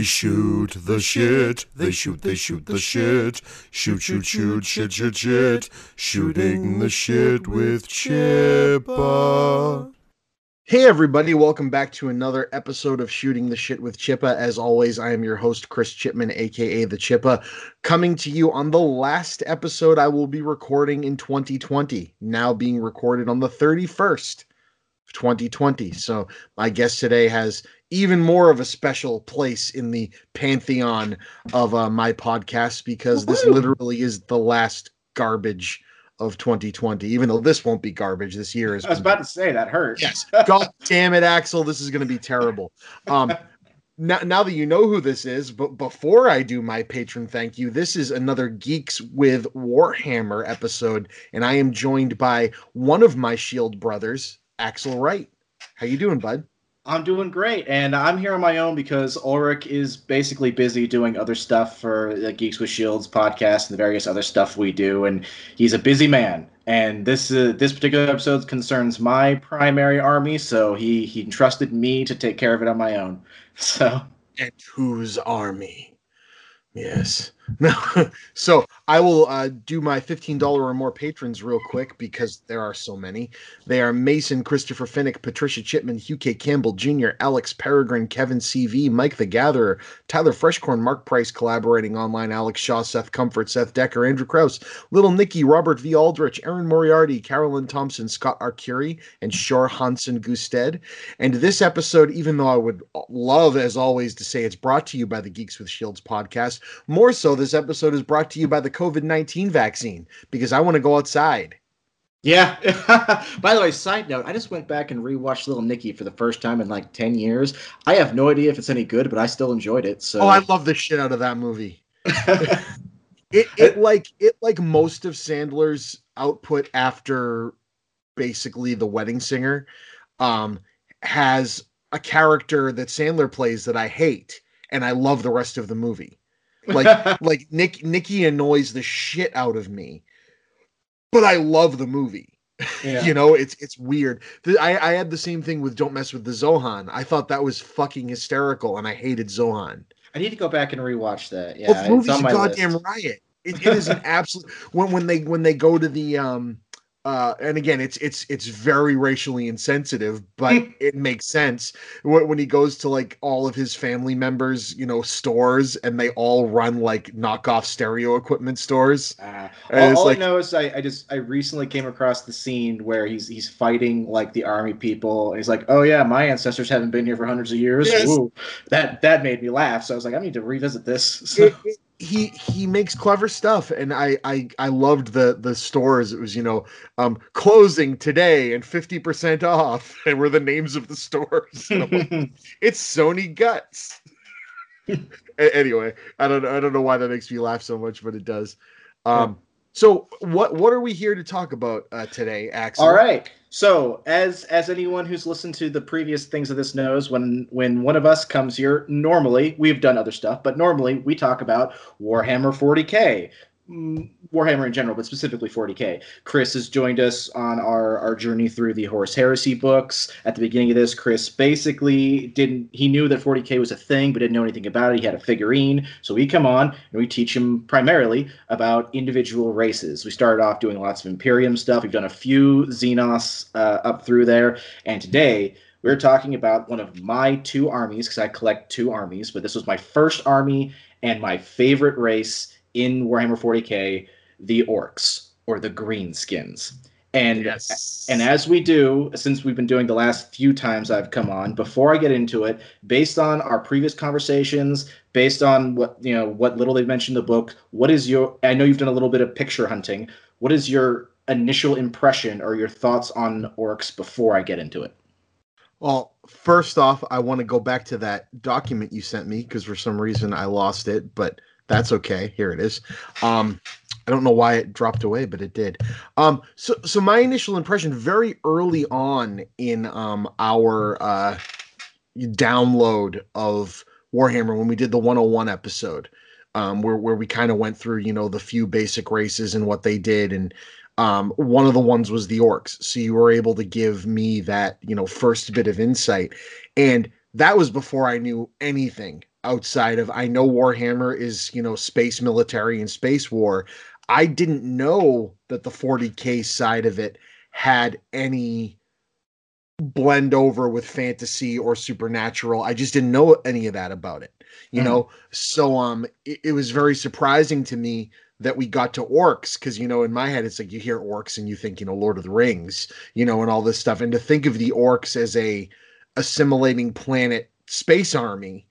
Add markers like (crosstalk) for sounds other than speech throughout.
They shoot the shit. They shoot, they shoot the shit. Shoot, shoot, shoot, shit, shit, shit. Shooting the shit with Chippa. Hey everybody, welcome back to another episode of Shooting the Shit with Chippa. As always, I am your host Chris Chipman, aka the Chippa, coming to you on the last episode I will be recording in 2020, now being recorded on the 31st of 2020. So my guest today has even more of a special place in the pantheon of uh, my podcast because this Woo-hoo. literally is the last garbage of 2020. Even though this won't be garbage, this year is. I was about to say that hurt. Yes. God damn it, Axel. This is going to be terrible. Um, (laughs) now, now that you know who this is, but before I do my patron thank you, this is another Geeks with Warhammer episode, and I am joined by one of my Shield brothers, Axel Wright. How you doing, bud? I'm doing great, and I'm here on my own because Ulrich is basically busy doing other stuff for the Geeks with Shields podcast and the various other stuff we do, and he's a busy man. And this uh, this particular episode concerns my primary army, so he he entrusted me to take care of it on my own. (laughs) So And whose army? Yes. (laughs) No. so I will uh, do my $15 or more patrons real quick because there are so many. They are Mason, Christopher Finnick, Patricia Chipman, Hugh K. Campbell Jr., Alex Peregrine, Kevin CV, Mike the Gatherer, Tyler Freshcorn, Mark Price collaborating online, Alex Shaw, Seth Comfort, Seth Decker, Andrew Krause, Little Nicky, Robert V. Aldrich, Aaron Moriarty, Carolyn Thompson, Scott Arcuri, and Shore Hansen Gusted. And this episode, even though I would love, as always, to say it's brought to you by the Geeks with Shields podcast, more so, this episode is brought to you by the COVID 19 vaccine because I want to go outside. yeah. (laughs) By the way, side note, I just went back and rewatched Little Nicky for the first time in like ten years. I have no idea if it's any good, but I still enjoyed it. So Oh, I love the shit out of that movie. (laughs) It, it like it like most of Sandler's output after basically the wedding singer um has a character that Sandler plays that I hate and I love the rest of the movie. Like (laughs) like Nick Nikki annoys the shit out of me. But I love the movie. (laughs) Yeah. You know, it's it's weird. I, I had the same thing with Don't Mess with the Zohan. I thought that was fucking hysterical and I hated Zohan. I need to go back and rewatch that. Yeah, well, the movie's a goddamn list. riot. It, it is an (laughs) absolute when when they when they go to the um uh and again it's it's it's very racially insensitive but it makes sense when, he goes to like all of his family members you know stores and they all run like knockoff stereo equipment stores Uh, all all like- I know is I, I just I recently came across the scene where he's he's fighting like the army people. He's like, "Oh yeah, my ancestors haven't been here for hundreds of years." Yes. Ooh, that that made me laugh. So I was like, I need to revisit this. (laughs) So, it, it, he he makes clever stuff and I, I i loved the the stores. It was you know um closing today and 50% off (laughs) and were the names of the stores. (laughs) Like, (laughs) it's sony guts. Anyway i don't i don't know why that makes me laugh so much but it does. Um so what what are we here to talk about uh today axel? All right. So, as as anyone who's listened to the previous things of this knows, when when one of us comes here, normally we've done other stuff, but normally we talk about Warhammer 40k, Mm, Warhammer in general, but specifically 40k. Chris has joined us on our our journey through the Horus Heresy books. At the beginning of this, Chris basically didn't he knew that 40k was a thing, but didn't know anything about it. He had a figurine, so we come on and we teach him primarily about individual races. We started off doing lots of Imperium stuff. We've done a few Xenos uh, up through there, and today we're talking about one of my two armies because I collect two armies, but this was my first army and my favorite race in Warhammer 40k, the Orcs or the Greenskins. And yes and as we do, since we've been doing the last few times I've come on, before I get into it, based on our previous conversations, based on what you know, what little they've mentioned in the book, what is your I know you've done a little bit of picture hunting. What is your initial impression or your thoughts on orcs before I get into it? Well, first off, I want to go back to that document you sent me because for some reason I lost it, but that's okay. Here it is. Um, I don't know why it dropped away, but it did. Um, so, so my initial impression very early on in um, our uh, download of Warhammer when we did the 101 episode, um, where where we kind of went through, you know, the few basic races and what they did, and um, one of the ones was the orcs. So you were able to give me that, you know, first bit of insight. And that was before I knew anything outside of I know Warhammer is, you know, space military and space war. I didn't know that the 40K side of it had any blend over with fantasy or supernatural. I just didn't know any of that about it. You mm. know, so um it, it was very surprising to me that we got to orcs because you know in my head it's like you hear orcs and you think you know lord of the rings you know and all this stuff and to think of the orcs as a assimilating planet space army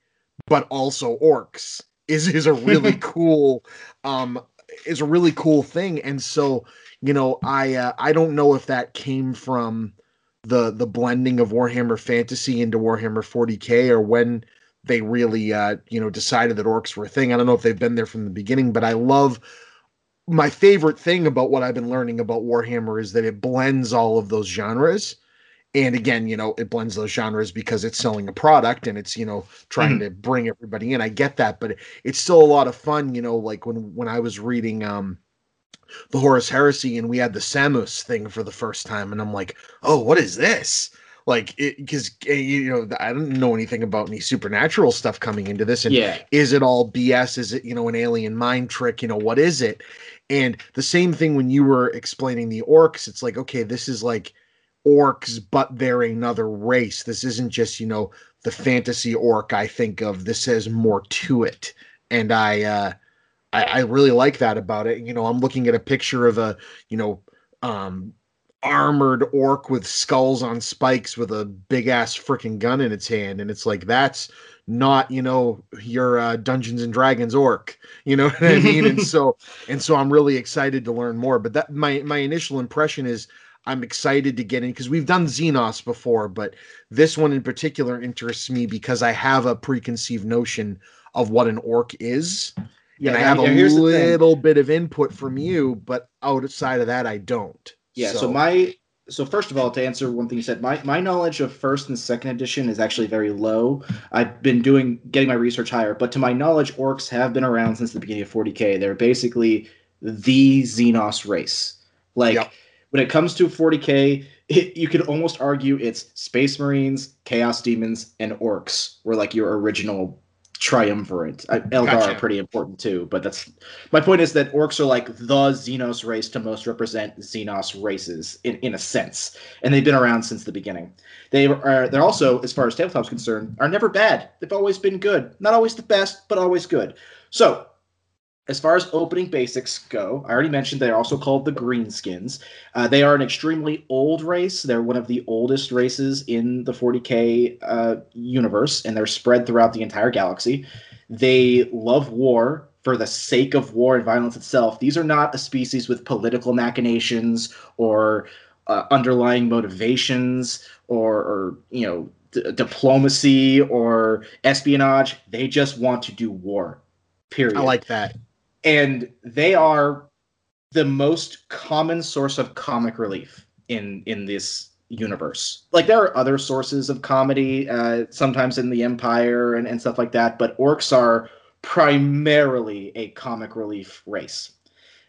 but also orcs is is a really (laughs) cool um is a really cool thing. And so you know i uh, i don't know if that came from the the blending of warhammer fantasy into warhammer 40k or when they really uh you know decided that orcs were a thing. I don't know if they've been there from the beginning but i love my favorite thing about what i've been learning about warhammer is that it blends all of those genres and again you know it blends those genres because it's selling a product and it's you know trying mm-hmm. to bring everybody in. I get that but it's still a lot of fun you know like when when i was reading um the horus heresy and we had the samus thing for the first time and i'm like oh what is this? Like because eh, you know i don't know anything about any supernatural stuff coming into this and yeah. is it all bs is it you know an alien mind trick? You know what is it? And the same thing when you were explaining the orcs it's like okay this is like orcs, but they're another race. This isn't just, you know, the fantasy orc I think of. This has more to it. And I uh I, I really like that about it. You know, I'm looking at a picture of a, you know, um armored orc with skulls on spikes with a big ass freaking gun in its hand and it's like that's not you know your uh, dungeons and dragons orc you know (laughs) what i mean and so and so i'm really excited to learn more but that my my initial impression is I'm excited to get in because we've done Xenos before, but this one in particular interests me because I have a preconceived notion of what an orc is. Yeah, and I have a little bit of input from you, but outside of that, I don't. Yeah. So. so my so first of all, to answer one thing you said, my my knowledge of first and second edition is actually very low. I've been doing getting my research higher, but to my knowledge, orcs have been around since the beginning of 40k. They're basically the Xenos race. Like. Yep when it comes to 40k, it, you could almost argue it's Space Marines, Chaos Demons, and Orcs were like your original triumvirate. Eldar gotcha. are pretty important too, but that's my point is that orcs are like the Xenos race to most represent Xenos races in, in a sense, and they've been around since the beginning. They are they're also, as far as tabletop's concerned, are never bad. They've always been good. Not always the best, but always good. So as far as opening basics go, I already mentioned they're also called the Greenskins. Uh, they are an extremely old race. They're one of the oldest races in the 40k uh, universe, and they're spread throughout the entire galaxy. They love war for the sake of war and violence itself. These are not a species with political machinations or uh, underlying motivations or, or you know, d- diplomacy or espionage. They just want to do war. Period. I like that and they are the most common source of comic relief in in this universe. Like there are other sources of comedy, uh, sometimes in the Empire and, and stuff like that, but orcs are primarily a comic relief race.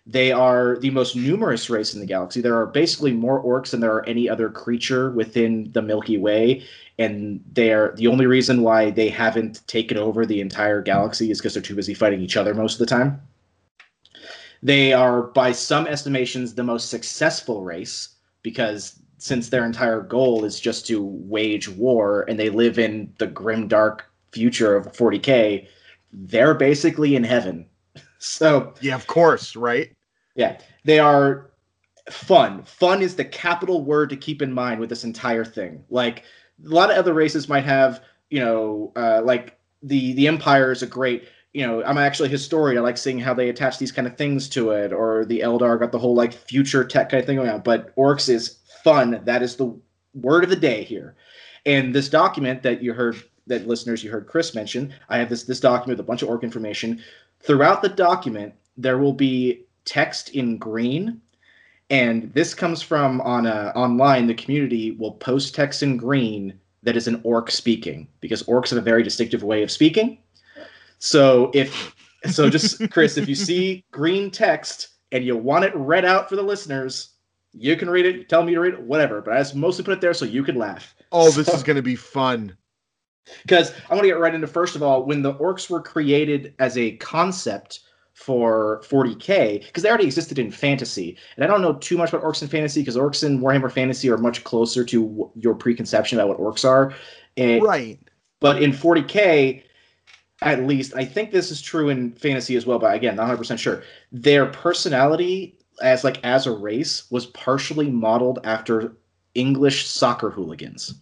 They are the most numerous race in the galaxy. There are basically more orcs than there are any other creature within the Milky Way, and they're the only reason why they haven't taken over the entire galaxy is because they're too busy fighting each other most of the time. They are, by some estimations, the most successful race because since their entire goal is just to wage war and they live in the grim, dark future of 40K, they're basically in heaven. (laughs) So, yeah, of course, right? Yeah, they are fun. Fun is the capital word to keep in mind with this entire thing. Like, a lot of other races might have, you know, uh, like the the Empire is a great you know, I'm actually a historian. I like seeing how they attach these kind of things to it, or the Eldar got the whole like future tech kind of thing going on. But Orcs is fun. That is the word of the day here. And this document that you heard, that listeners you heard Chris mention, I have this this document with a bunch of orc information. Throughout the document, there will be text in green, and this comes from on a, online. The community will post text in green that is an orc speaking because orcs have a very distinctive way of speaking so if so, just Chris, if you see green text and you want it read out for the listeners, you can read it. Tell me to read it, whatever. But I just mostly put it there so you can laugh. Oh, this is going to be fun. Because I want to get right into first of all, when the orcs were created as a concept for 40k, because they already existed in fantasy, and I don't know too much about orcs in fantasy because orcs in Warhammer Fantasy are much closer to w- your preconception about what orcs are. And, Right. But in 40k, at least, I think this is true in fantasy as well. But again, not 100 percent sure. Their personality as like as a race was partially modeled after English soccer hooligans.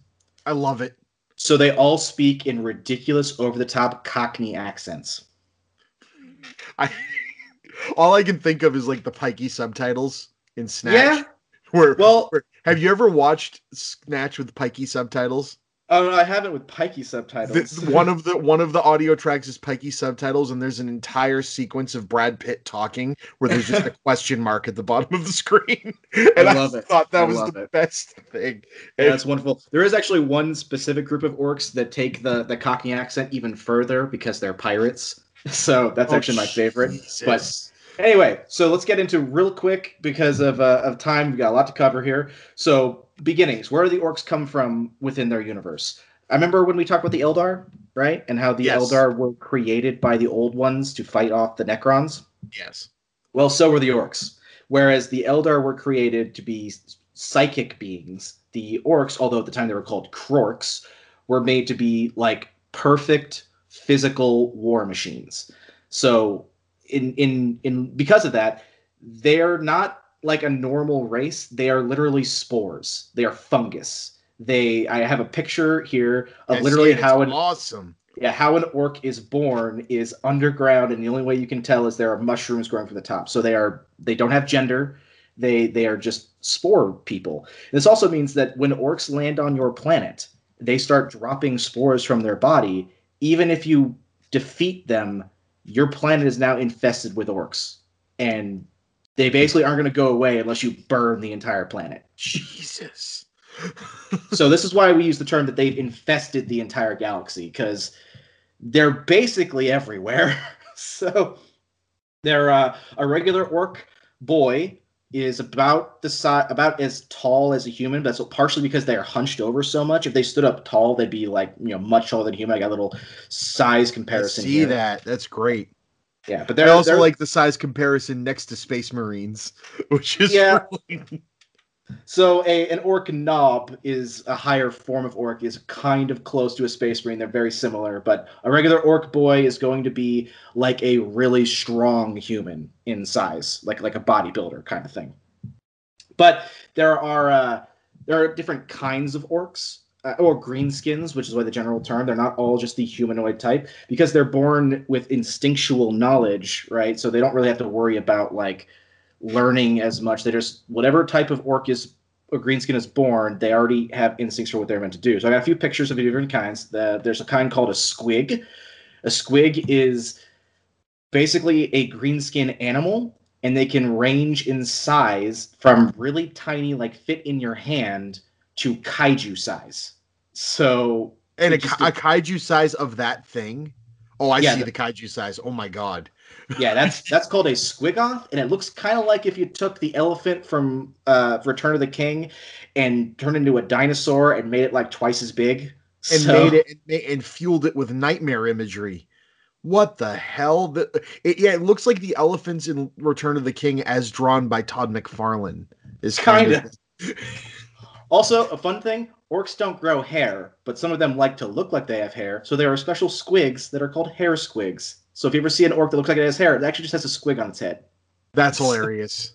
I love it. So they all speak in ridiculous, over the top Cockney accents. I all I can think of is like the pikey subtitles in Snatch. Yeah. Where, Well- where- have you ever watched Snatch with pikey subtitles? Oh no, I haven't with pikey The- subtitles. one of the one of the audio tracks is pikey subtitles, and there's an entire sequence of Brad Pitt talking where there's just a (laughs) question mark at the bottom of the screen. (laughs) And I, love it. thought that I was the it. best thing. Yeah, that's wonderful. There is actually one specific group of orcs that take the the Cockney accent even further because they're pirates. (laughs) So that's Oh, actually my favorite. Jesus. But anyway, so let's get into real quick because of uh, of time. We've got a lot to cover here. So beginnings. Where do the orcs come from within their universe? I remember when we talked about the Eldar, right, and how the Yes. Eldar were created by the old ones to fight off the Necrons. yes. Well, so were the orcs. Whereas the Eldar were created to be psychic beings, the orcs, although at the time they were called Krorks, were made to be like perfect physical war machines. So in in in because of that, they're not like a normal race. They are literally spores. They are fungus. They I have a picture here of I literally see it. It's how an awesome. yeah, how an orc is born is underground, and the only way you can tell is there are mushrooms growing from the top. So they are they don't have gender. They they are just spore people. This also means that when orcs land on your planet, they start dropping spores from their body. Even if you defeat them, your planet is now infested with orcs, and they basically aren't going to go away unless you burn the entire planet. Jesus. (laughs) so this is why we use the term that they've infested the entire galaxy because they're basically everywhere. (laughs) so they're uh, a regular orc boy is about the size about as tall as a human but that's partially because they are hunched over so much if they stood up tall they'd be like you know much taller than human i got a little size comparison I see here. that. That's great. yeah but they're also they're- like the size comparison next to Space Marines, (laughs) which is Yeah. really- So a an orc knob is a higher form of orc, is kind of close to a space marine. They're very similar, but a regular orc boy is going to be like a really strong human in size, like like a bodybuilder kind of thing. But there are uh, there are different kinds of orcs. Uh, or greenskins, which is why the general term. They're not all just the humanoid type because they're born with instinctual knowledge, right? So they don't really have to worry about like learning as much. They just whatever type of orc is or greenskin is born, they already have instincts for what they're meant to do. So I got a few pictures of the different kinds. The, there's a kind called a squig. A squig is basically a greenskin animal, and they can range in size from really tiny, like fit in your hand, to kaiju size. So and a, a kaiju size of that thing. Oh, I Yeah, see the- the kaiju size. Oh my god. yeah, that's (laughs) that's called a squigoth, and it looks kind of like if you took the elephant from uh, Return of the King and turned into a dinosaur and made it like twice as big. And So- made it and, and fueled it with nightmare imagery. What the hell? The, it, yeah, it looks like the elephants in Return of the King as drawn by Todd McFarlane. Is kind of (laughs) Also, a fun thing: orcs don't grow hair, but some of them like to look like they have hair. So there are special squigs that are called hair squigs. So if you ever see an orc that looks like it has hair, it actually just has a squig on its head. that's hilarious.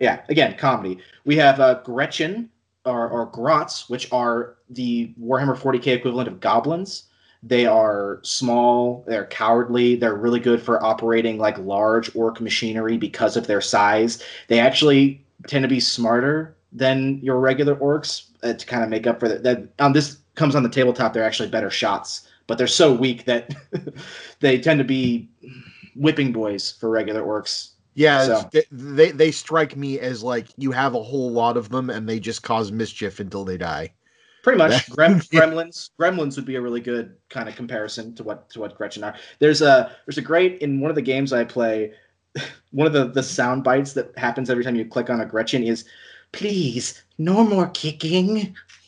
Yeah, again, comedy. We have uh, Gretchen or, or Grots, which are the Warhammer 40k equivalent of goblins. They are small, they're cowardly, they're really good for operating like large orc machinery because of their size. They actually tend to be smarter than your regular orcs uh, to kind of make up for that. that um, this comes on the tabletop, they're actually better shots, but they're so weak that (laughs) they tend to be whipping boys for regular orcs. Yeah, So- they, they they strike me as like you have a whole lot of them and they just cause mischief until they die. Pretty much, (laughs) Grem. Gremlins. Gremlins would be a really good kind of comparison to what to what Gretchen are. There's a there's a great in one of the games I play. (laughs) one of the the sound bites that happens every time you click on a Gretchen is, "Please, no more kicking." (laughs)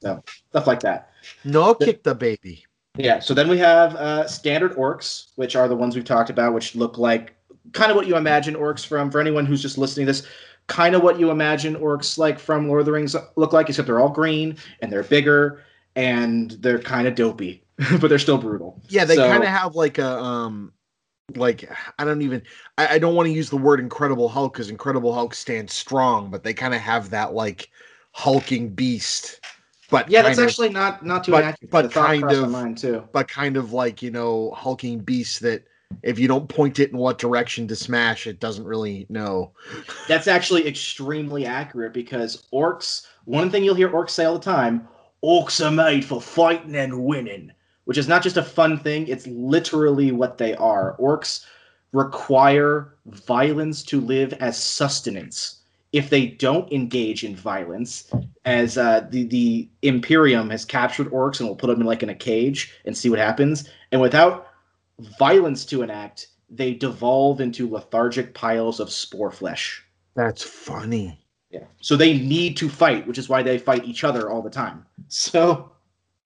so stuff like that. No, kick the baby. Yeah. So then we have uh, standard orcs, which are the ones we've talked about, which look like kind of what you imagine orcs from. For anyone who's just listening to this, kind of what you imagine orcs like from Lord of the Rings look like, except they're all green and they're bigger and they're kind of dopey, (laughs) but they're still brutal. Yeah, they So- kind of have like a um like I don't even I, I don't want to use the word Incredible Hulk because Incredible Hulk stands strong, but they kind of have that like hulking beast. But Yeah, that's of- actually not not too but- inaccurate. but kind of- mind too. but kind of like you know hulking beast that if you don't point it in what direction to smash, it doesn't really know. That's actually extremely accurate because orcs. One thing you'll hear orcs say all the time: orcs are made for fighting and winning, which is not just a fun thing. It's literally what they are. Orcs require violence to live as sustenance. If they don't engage in violence, as uh, the the Imperium has captured orcs and will put them in like in a cage and see what happens, and without violence to enact, they devolve into lethargic piles of spore flesh. That's funny. Yeah. So they need to fight, which is why they fight each other all the time. So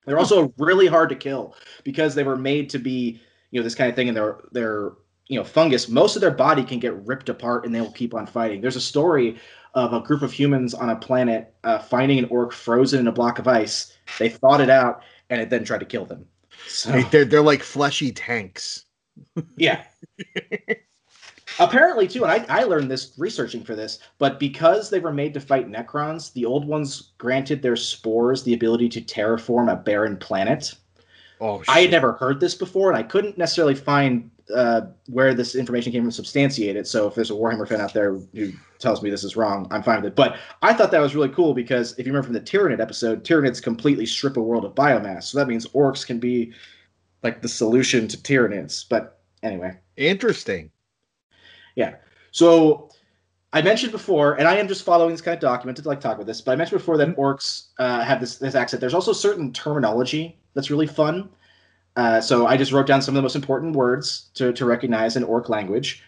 they're also really hard to kill because they were made to be, you know, this kind of thing, and they're they're you know fungus. Most of their body can get ripped apart, and they'll keep on fighting. There's a story of a group of humans on a planet uh, finding an orc frozen in a block of ice. They thawed it out, and it then tried to kill them. So They're they're like fleshy tanks. yeah. (laughs) Apparently, too, and I, I learned this researching for this, but because they were made to fight Necrons, the old ones granted their spores the ability to terraform a barren planet. Oh, I had never heard this before, and I couldn't necessarily find uh, where this information came from substantiated. So if there's a Warhammer fan out there who tells me this is wrong, I'm fine with it. But I thought that was really cool because if you remember from the Tyranid episode, Tyranids completely strip a world of biomass. So that means orcs can be like the solution to Tyranids. But anyway. interesting. So I mentioned before, and I am just following this kind of document to like talk about this, but I mentioned before that orcs uh, have this this accent. There's also certain terminology that's really fun. Uh, so I just wrote down some of the most important words to, to recognize in orc language.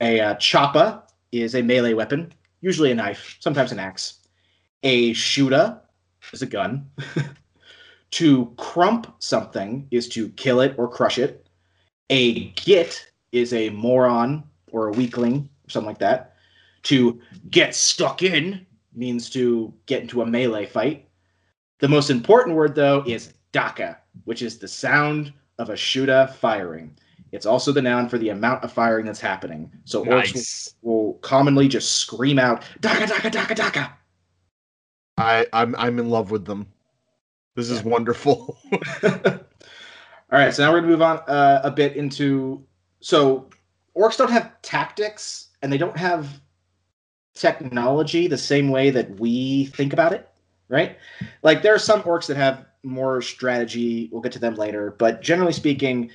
A uh, choppa is a melee weapon, usually a knife, sometimes an axe. A shooter is a gun. (laughs) to crump something is to kill it or crush it. A git is a moron or a weakling, something like that. To get stuck in means to get into a melee fight. The most important word, though, is dakka, which is the sound of a shooter firing. It's also the noun for the amount of firing that's happening. So orcs will, will commonly just scream out dakka dakka dakka dakka. I I'm I'm in love with them. This is wonderful. (laughs) All right, so now we're gonna move on uh, a bit into so orcs don't have tactics and they don't have technology the same way that we think about it, right? Like there are some orcs that have more strategy. We'll get to them later, but generally speaking,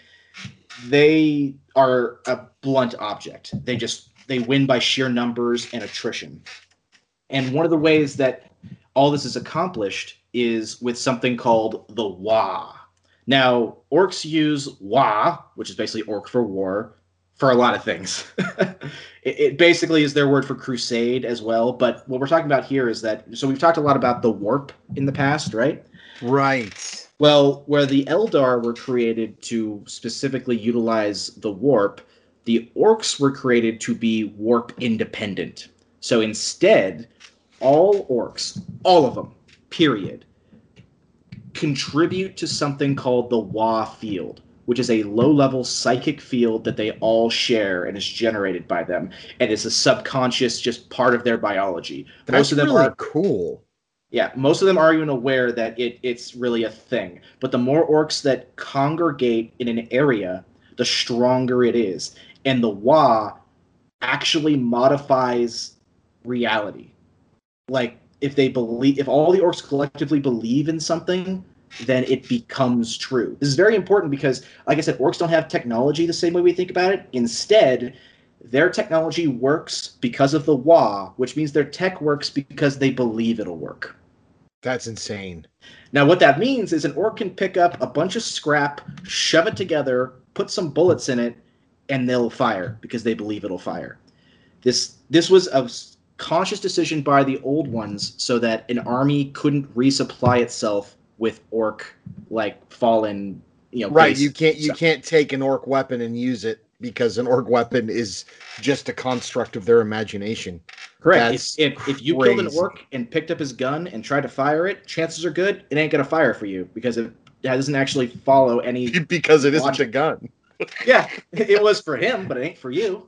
they are a blunt object. They just they win by sheer numbers and attrition. And one of the ways that all this is accomplished is with something called the Wa. Now, orcs use Wa, which is basically orc for war, for a lot of things. (laughs) it, it basically is their word for crusade as well. But what we're talking about here is that so we've talked a lot about the warp in the past, right? right. Well, where the Eldar were created to specifically utilize the warp, the orcs were created to be warp independent. So instead, all orcs, all of them, period, contribute to something called the Wa field, which is a low level psychic field that they all share and is generated by them. And it's a subconscious, just part of their biology. That's Most of them really are cool. yeah, most of them aren't even aware that it, it's really a thing. But the more orcs that congregate in an area, the stronger it is. And the Wa actually modifies reality. Like if they believe if all the orcs collectively believe in something, then it becomes true. This is very important because like I said, orcs don't have technology the same way we think about it. Instead, their technology works because of the Wa, which means their tech works because they believe it'll work. That's insane. Now, what that means is an orc can pick up a bunch of scrap, shove it together, put some bullets in it, and they'll fire because they believe it'll fire. This this was a conscious decision by the old ones so that an army couldn't resupply itself with orc like fallen you know Right. base You can't you can't take an orc weapon and use it because an orc weapon is just a construct of their imagination. Correct. If, if, if you killed an orc and picked up his gun and tried to fire it, chances are good it ain't gonna fire for you because it doesn't actually follow any. (laughs) because it isn't a gun. yeah, it was for him, but it ain't for you.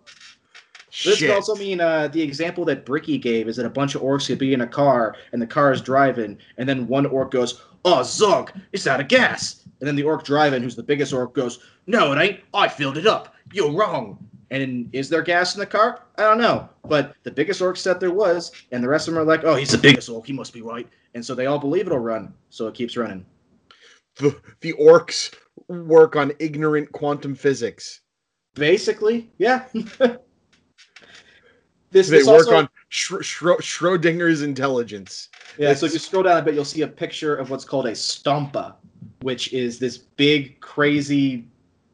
This could also mean uh, the example that Bricky gave is that a bunch of orcs could be in a car and the car is driving, and then one orc goes, "Oh, Zog, it's out of gas," and then the orc driving, who's the biggest orc, goes, "No, it ain't. I filled it up. You're wrong." And is there gas in the car? I don't know, but the biggest orc said there was, and the rest of them are like, "Oh, he's the biggest orc. He must be right." And so they all believe it'll run, so it keeps running. the, the orcs work on ignorant quantum physics. Basically, yeah. (laughs) this, They this work also- on Schro- Schro- Schrodinger's intelligence. Yeah, so if you scroll down a bit, you'll see a picture of what's called a stompa, which is this big, crazy,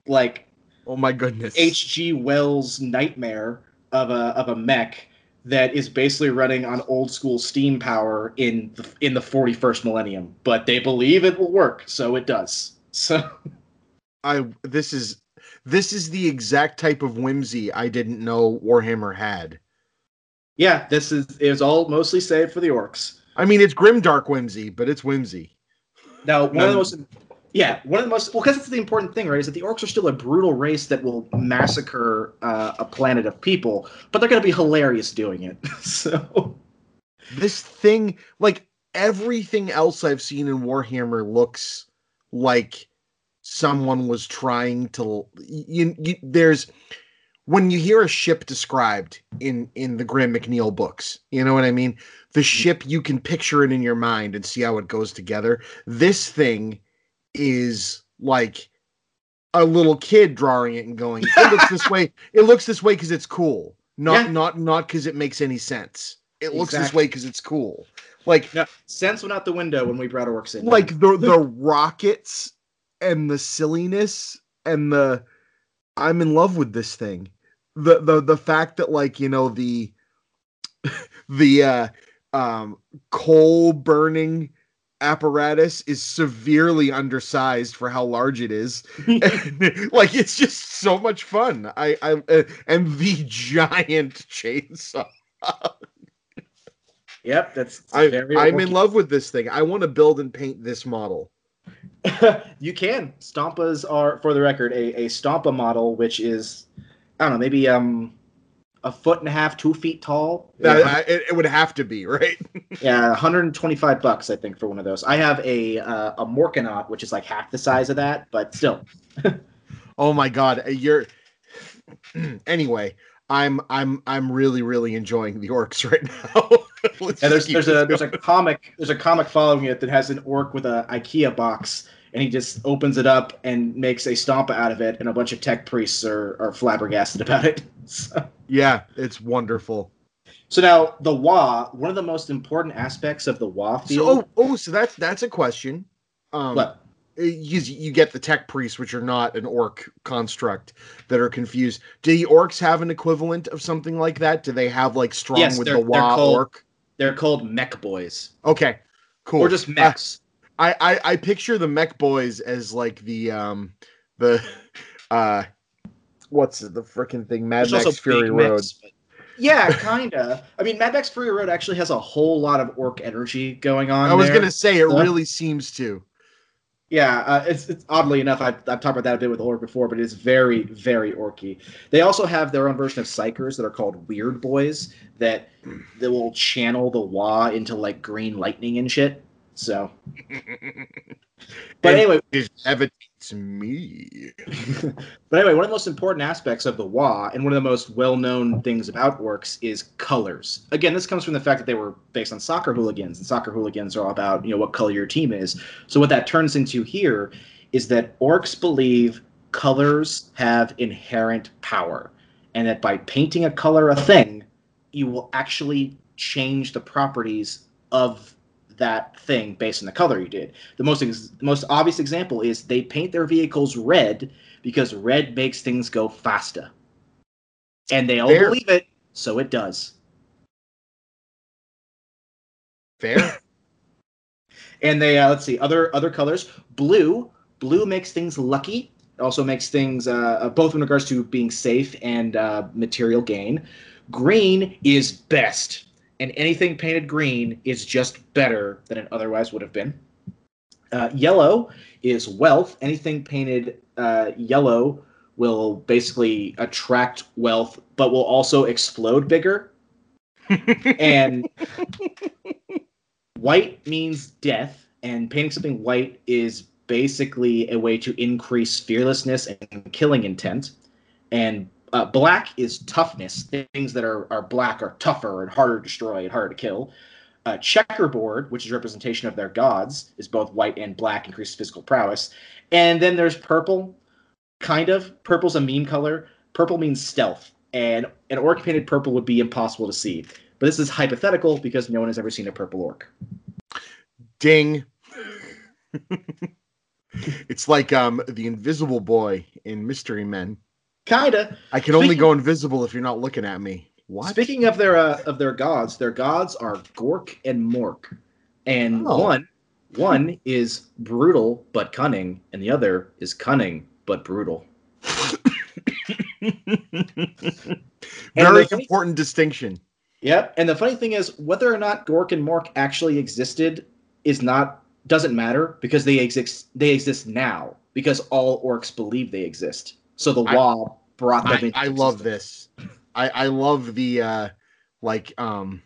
like Oh my goodness. H.G. Wells nightmare of a of a mech that is basically running on old school steam power in the, in the 41st millennium. But they believe it will work, so it does. (laughs) So I this is this is the exact type of whimsy I didn't know Warhammer had. Yeah, this is it was all mostly saved for the orcs. I mean, it's grim dark whimsy, but it's whimsy. Now, one of the Um, most yeah, one of the most well, because it's the important thing, right? Is that the orcs are still a brutal race that will massacre uh, a planet of people, but they're going to be hilarious doing it. (laughs) so This thing, like everything else I've seen in Warhammer, looks like someone was trying to. You, you, there's when you hear a ship described in in the Graham McNeill books, you know what I mean. The mm-hmm. ship you can picture it in your mind and see how it goes together. This thing is like a little kid drawing it and going, "It looks this (laughs) way. It looks this way because it's cool, not Yeah. not not because it makes any sense. It looks this way because it's cool." Like no, sense went out the window when we brought orcs in. like the (laughs) the rockets and the silliness and the I'm in love with this thing. The the the fact that like, you know, the (laughs) the uh um coal burning apparatus is severely undersized for how large it is. (laughs) (laughs) like it's just so much fun. I I uh, and the giant chainsaw. yep, that's I, very I'm in love with this thing. I want to build and paint this model. you can. Stompas are, for the record, a, a Stompa model, which is, I don't know, maybe um a foot and a half, two feet tall. That, I- it, it would have to be, right? (laughs) yeah, 125 bucks, I think, for one of those. I have a uh, a Morkanaut, which is like half the size of that, but still. (laughs) Oh my god, uh, you're (clears throat) anyway, I'm I'm I'm really really enjoying the orcs right now. (laughs) And there's there's a there's a comic there's a comic following it that has an orc with a IKEA box, and he just opens it up and makes a stompa out of it, and a bunch of tech priests are, are flabbergasted about it. (laughs) So, Yeah, it's wonderful. so now the Wa, one of the most important aspects of the Wa So field. oh, oh so that's that's a question. Um what? you, you get the tech priests, which are not an orc construct, that are confused. Do the orcs have an equivalent of something like that? Do they have like strong Yes, with they're- the they're Wa called- orc? They're called mech boys, Okay, cool. or just Uh, mechs. I, I I picture the mech boys as like the um the (laughs) uh what's the freaking thing Mad There's Max Fury big Road. mechs, but- Yeah, kinda. I mean, Mad Max Fury Road actually has a whole lot of orc energy going on. I was there. gonna say it So- really seems to. Yeah, uh, it's, it's oddly enough, I've, I've talked about that a bit with Orc before, but it is very, very orky. They also have their own version of psykers that are called Weird Boys that that will channel the Wa into like green lightning and shit. So, (laughs) but anyway, it levitates me. (laughs) but anyway, one of the most important aspects of the Wa and one of the most well-known things about orcs is colors. Again, this comes from the fact that they were based on soccer hooligans, and soccer hooligans are all about you know what color your team is. So what that turns into here is that orcs believe colors have inherent power, and that by painting a color a thing, you will actually change the properties of that thing based on the color you did. The most ex- the most obvious example is they paint their vehicles red because red makes things go faster, and they all Fair. believe it, so it does. Fair. (laughs) And they uh, let's see other other colors. Blue, blue makes things lucky. It also makes things uh, uh, both in regards to being safe and uh, material gain. Green is best, and anything painted green is just better than it otherwise would have been. Uh, yellow is wealth. Anything painted uh, yellow will basically attract wealth, but will also explode bigger. (laughs) and white means death, and painting something white is basically a way to increase fearlessness and killing intent. And uh, black is toughness. Things that are, are black are tougher and harder to destroy and harder to kill. Uh, checkerboard, which is representation of their gods, is both white and black, increases physical prowess. And then there's purple, kind of. Purple's a meme color. Purple means stealth, and an orc painted purple would be impossible to see. But this is hypothetical because no one has ever seen a purple orc. Ding. (laughs) it's like um the invisible boy in Mystery Men. Kinda. I can only Speaking- go invisible if you're not looking at me. What? Speaking of their uh, of their gods, their gods are Gork and Mork, and Oh. one one is brutal but cunning, and the other is cunning but brutal. (laughs) Very funny- important distinction. Yep. And the funny thing is, whether or not Gork and Mork actually existed is not doesn't matter because they exist they exist now because all orcs believe they exist. So the I- law brought them I, into I love existence. this. I, I love the uh like um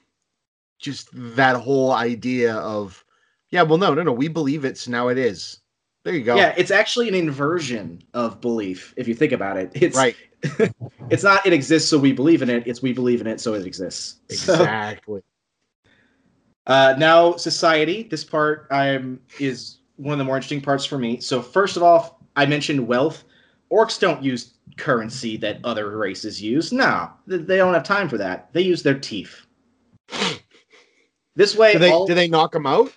just that whole idea of yeah, well no, no, no, we believe it, so now it is. There you go. Yeah, it's actually an inversion of belief if you think about it. It's right. (laughs) it's not it exists so we believe in it it's we believe in it so it exists (laughs) So, Exactly. uh, now society this part um, is one of the more interesting parts for me so first of all i mentioned wealth orcs don't use currency that other races use. No they don't have time for that. They use their teeth. This way do they all, do they knock them out?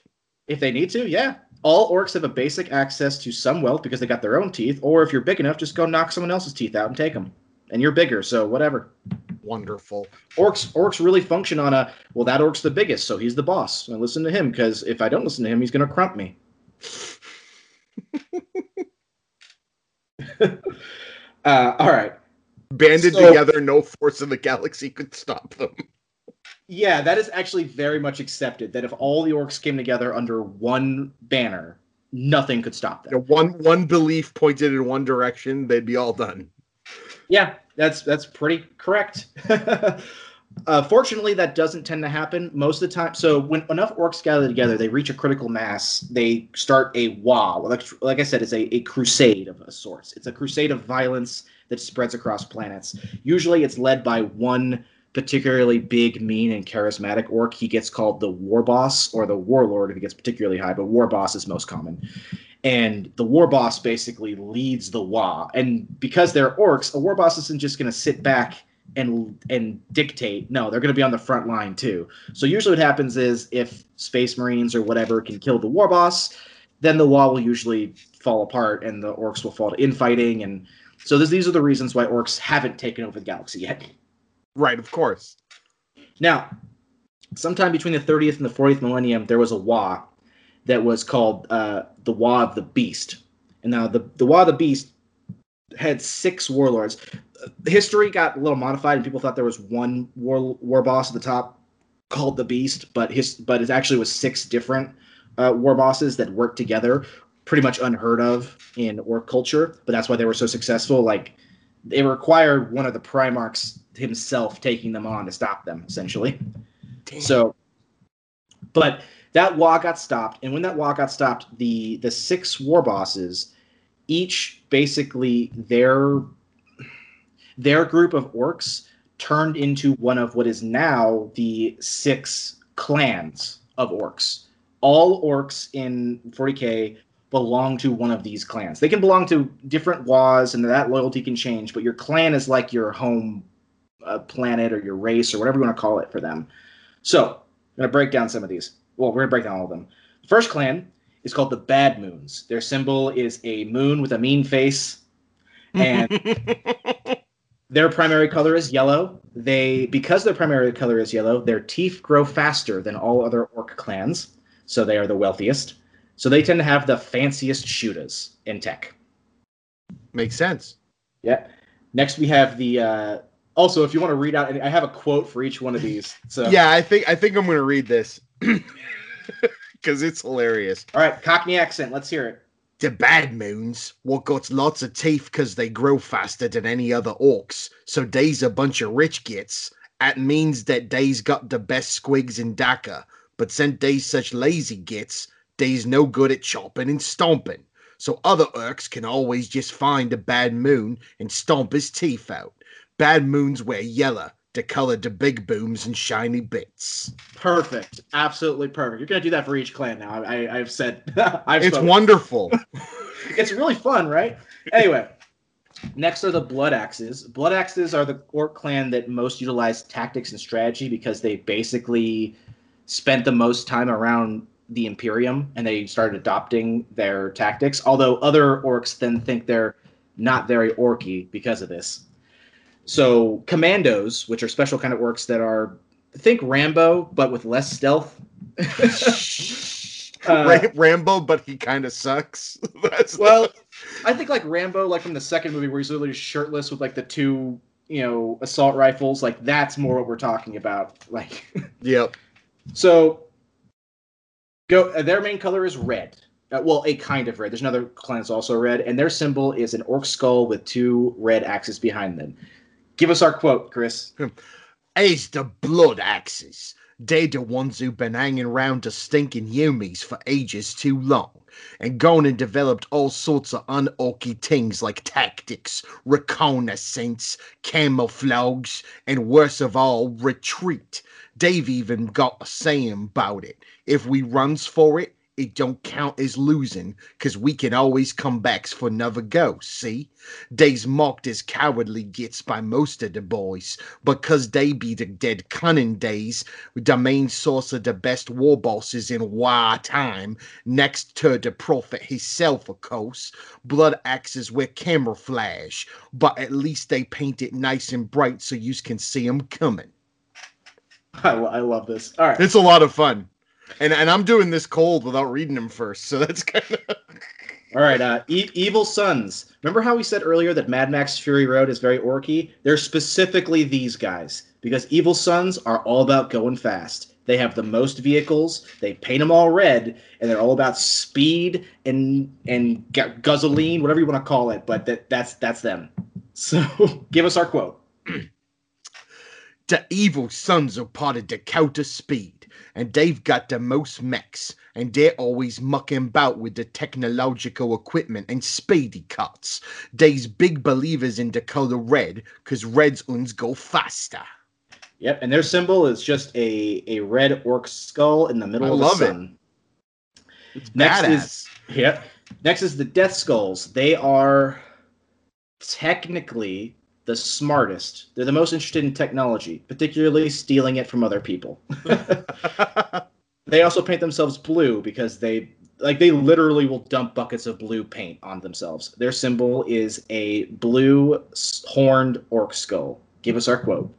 if they need to yeah. All orcs have a basic access to some wealth because they got their own teeth or if you're big enough just go knock someone else's teeth out and take them and you're bigger so whatever. Wonderful. orcs orcs really function on a well that orc's the biggest so he's the boss. I listen to him because if i don't listen to him he's going to crump me (laughs) (laughs) uh, all right Banded So- together, no force in the galaxy could stop them. yeah that is actually very much accepted that if all the orcs came together under one banner nothing could stop them You know, one one belief pointed in one direction, they'd be all done. Yeah, that's that's pretty correct. (laughs) uh, fortunately, that doesn't tend to happen most of the time. So when enough orcs gather together, they reach a critical mass. They start a wow. Like, like I said, it's a, a crusade of a sorts. It's a crusade of violence that spreads across planets. Usually, it's led by one particularly big, mean, and charismatic orc. He gets called the war boss or the warlord if he gets particularly high, but war boss is most common and the war boss basically leads the wa and because they're orcs a war boss isn't just going to sit back and and dictate no they're going to be on the front line too so usually what happens is if space marines or whatever can kill the war boss then the wa will usually fall apart and the orcs will fall to infighting and so this, these are the reasons why orcs haven't taken over the galaxy yet Right, of course. now, sometime between the 30th and the 40th millennium, there was a Wa that was called uh, the Wa of the Beast. And now the, the Wa of the Beast had six warlords. History got a little modified, and people thought there was one war, war boss at the top called the Beast, but his but it actually was six different uh, war bosses that worked together, pretty much unheard of in orc culture. But that's why they were so successful. Like they required one of the Primarchs himself taking them on to stop them, essentially. So, but that war got stopped, and when that war got stopped, the the six war bosses, each basically their their group of orcs turned into one of what is now the six clans of orcs. All orcs in 40k belong to one of these clans. They can belong to different WAs, and that loyalty can change, but your clan is like your home uh, planet or your race or whatever you want to call it for them. So, I'm going to break down some of these. well, we're gonna break down all of them. The first clan is called the Bad Moons. Their symbol is a moon with a mean face, and (laughs) their primary color is yellow. They because their primary color is yellow, their teeth grow faster than all other orc clans, so they are the wealthiest. So they tend to have the fanciest shooters in tech. Makes sense. Yeah. Next we have the uh also if you want to read out I have a quote for each one of these. So Yeah, I think I think I'm gonna read this (laughs) because it's hilarious. All right, Cockney accent, let's hear it. The bad moons, what got lots of teeth because they grow faster than any other orcs, so they's a bunch of rich gits. That means that they's got the best squigs in dakka, but since they's such lazy gits, they's no good at chopping and stomping. So other orcs can always just find a bad moon and stomp his teeth out. Bad moons wear yellow, to color the big booms and shiny bits. Perfect. Absolutely perfect. You're gonna do that for each clan now. I, I've said (laughs) I've It's spoken. wonderful. (laughs) it's really fun, right? Anyway, next are the Blood Axes. Blood Axes are the orc clan that most utilize tactics and strategy because they basically spent the most time around the Imperium and they started adopting their tactics. Although other orcs then think they're not very orky because of this. So commandos, which are special kind of orcs that are think Rambo but with less stealth. (laughs) Uh, Ra- Rambo, but he kind of sucks. (laughs) That's well, (laughs) I think like Rambo, like from the second movie where he's literally shirtless with like the two, you know, assault rifles. Like that's more what we're talking about. Like, yep. so go. Uh, their main color is red. Uh, well, a kind of red. There's another clan that's also red, and their symbol is an orc skull with two red axes behind them. Give us our quote, Chris. It's the blood axes. They're the ones who've been hanging around the stinking humies for ages too long, and gone and developed all sorts of unorky things like tactics, reconnaissance, camouflage, and worst of all, retreat. They've even got a saying about it. If we runs for it, it don't count as losing, 'cause we can always come back for another go, see? They's mocked as cowardly gits by most of the boys, because they be the dead cunning days, the main source of the best war bosses in war time, next to the prophet himself, of course. Blood axes wear camouflage, but at least they paint it nice and bright so you can see 'em coming. (laughs) I, I love this. All right. It's a lot of fun. And and I'm doing this cold without reading them first, so that's kind of (laughs) All right, uh, e- Evil Sons. Remember how we said earlier that Mad Max Fury Road is very orky? They're specifically these guys because Evil Sons are all about going fast. They have the most vehicles. They paint them all red, and they're all about speed and and gu- guzzling, whatever you want to call it. But that that's that's them. (laughs) So give us our quote. (clears throat) the evil sons are part of the counter speed, and they've got the most meks, and they're always mucking about with the technological equipment and speedy cuts. They's big believers in the color red, cause reds uns go faster. Yep, and their symbol is just a a red orc skull in the middle I of the love it. It's Next badass. is yep. Next is the Death Skulls. They are technically the smartest. They're the most interested in technology, particularly stealing it from other people. (laughs) they also paint themselves blue because they like they literally will dump buckets of blue paint on themselves. Their symbol is a blue horned orc skull. Give us our quote.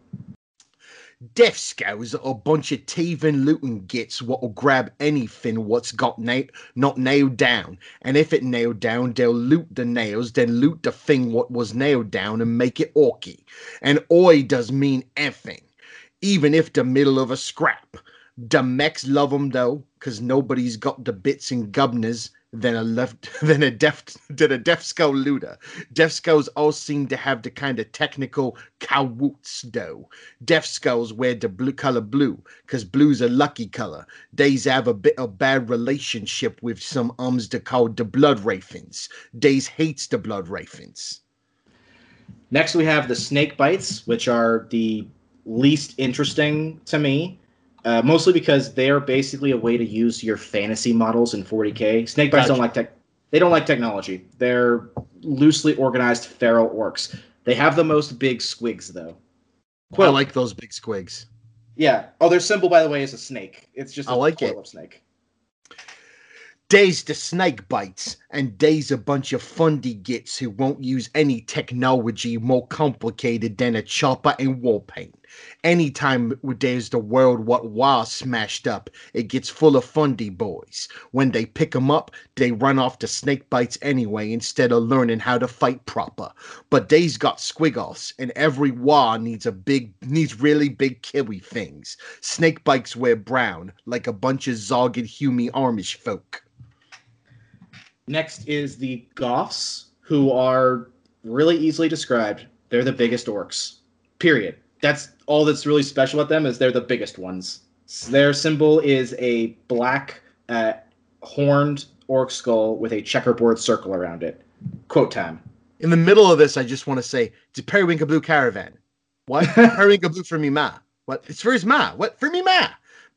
Death Skulls are a bunch of thieving looting gits what'll grab anything what's got na- not nailed down, and if it nailed down, they'll loot the nails, then loot the thing what was nailed down and make it orky. And oi does mean anything, even if the middle of a scrap. The meks love 'em though, 'cause nobody's got the bits and gubners than a left (laughs) than a deaf than a deaf skull looter. Deaf skulls all seem to have the kind of technical cowoots though. Deaf skulls wear the blue color blue, cause blue's a lucky color. Days have a bit of bad relationship with some ums that called the blood wraithings. Days hates the blood wraithings. Next, we have the snake bites, which are the least interesting to me, uh, mostly because they are basically a way to use your fantasy models in 40k. Snake bites don't like tech. They don't like technology. They're loosely organized feral orcs. They have the most big squigs, though. I like those big squigs. Yeah. Oh, their symbol, by the way, is a snake. It's just a I like it. of snake. Days the snake bites, and days a bunch of fundy gits who won't use any technology more complicated than a chopper and wall paint. Anytime there's the world what was smashed up, it gets full of fundy boys. When they pick 'em up, they run off to snake bites anyway instead of learning how to fight proper. But they's got squiggles, and every war needs a big, needs really big kiwi things. Snake bites wear brown, like a bunch of zogged humy Amish folk. Next is the Goffs, who are really easily described. They're the biggest orcs. Period. That's all that's really special about them is they're the biggest ones. Their symbol is a black uh, horned orc skull with a checkerboard circle around it. Quote time. In the middle of this, I just want to say, it's a periwinkle blue caravan. What? (laughs) periwinkle blue for me ma. What? It's for his ma. What? For me ma.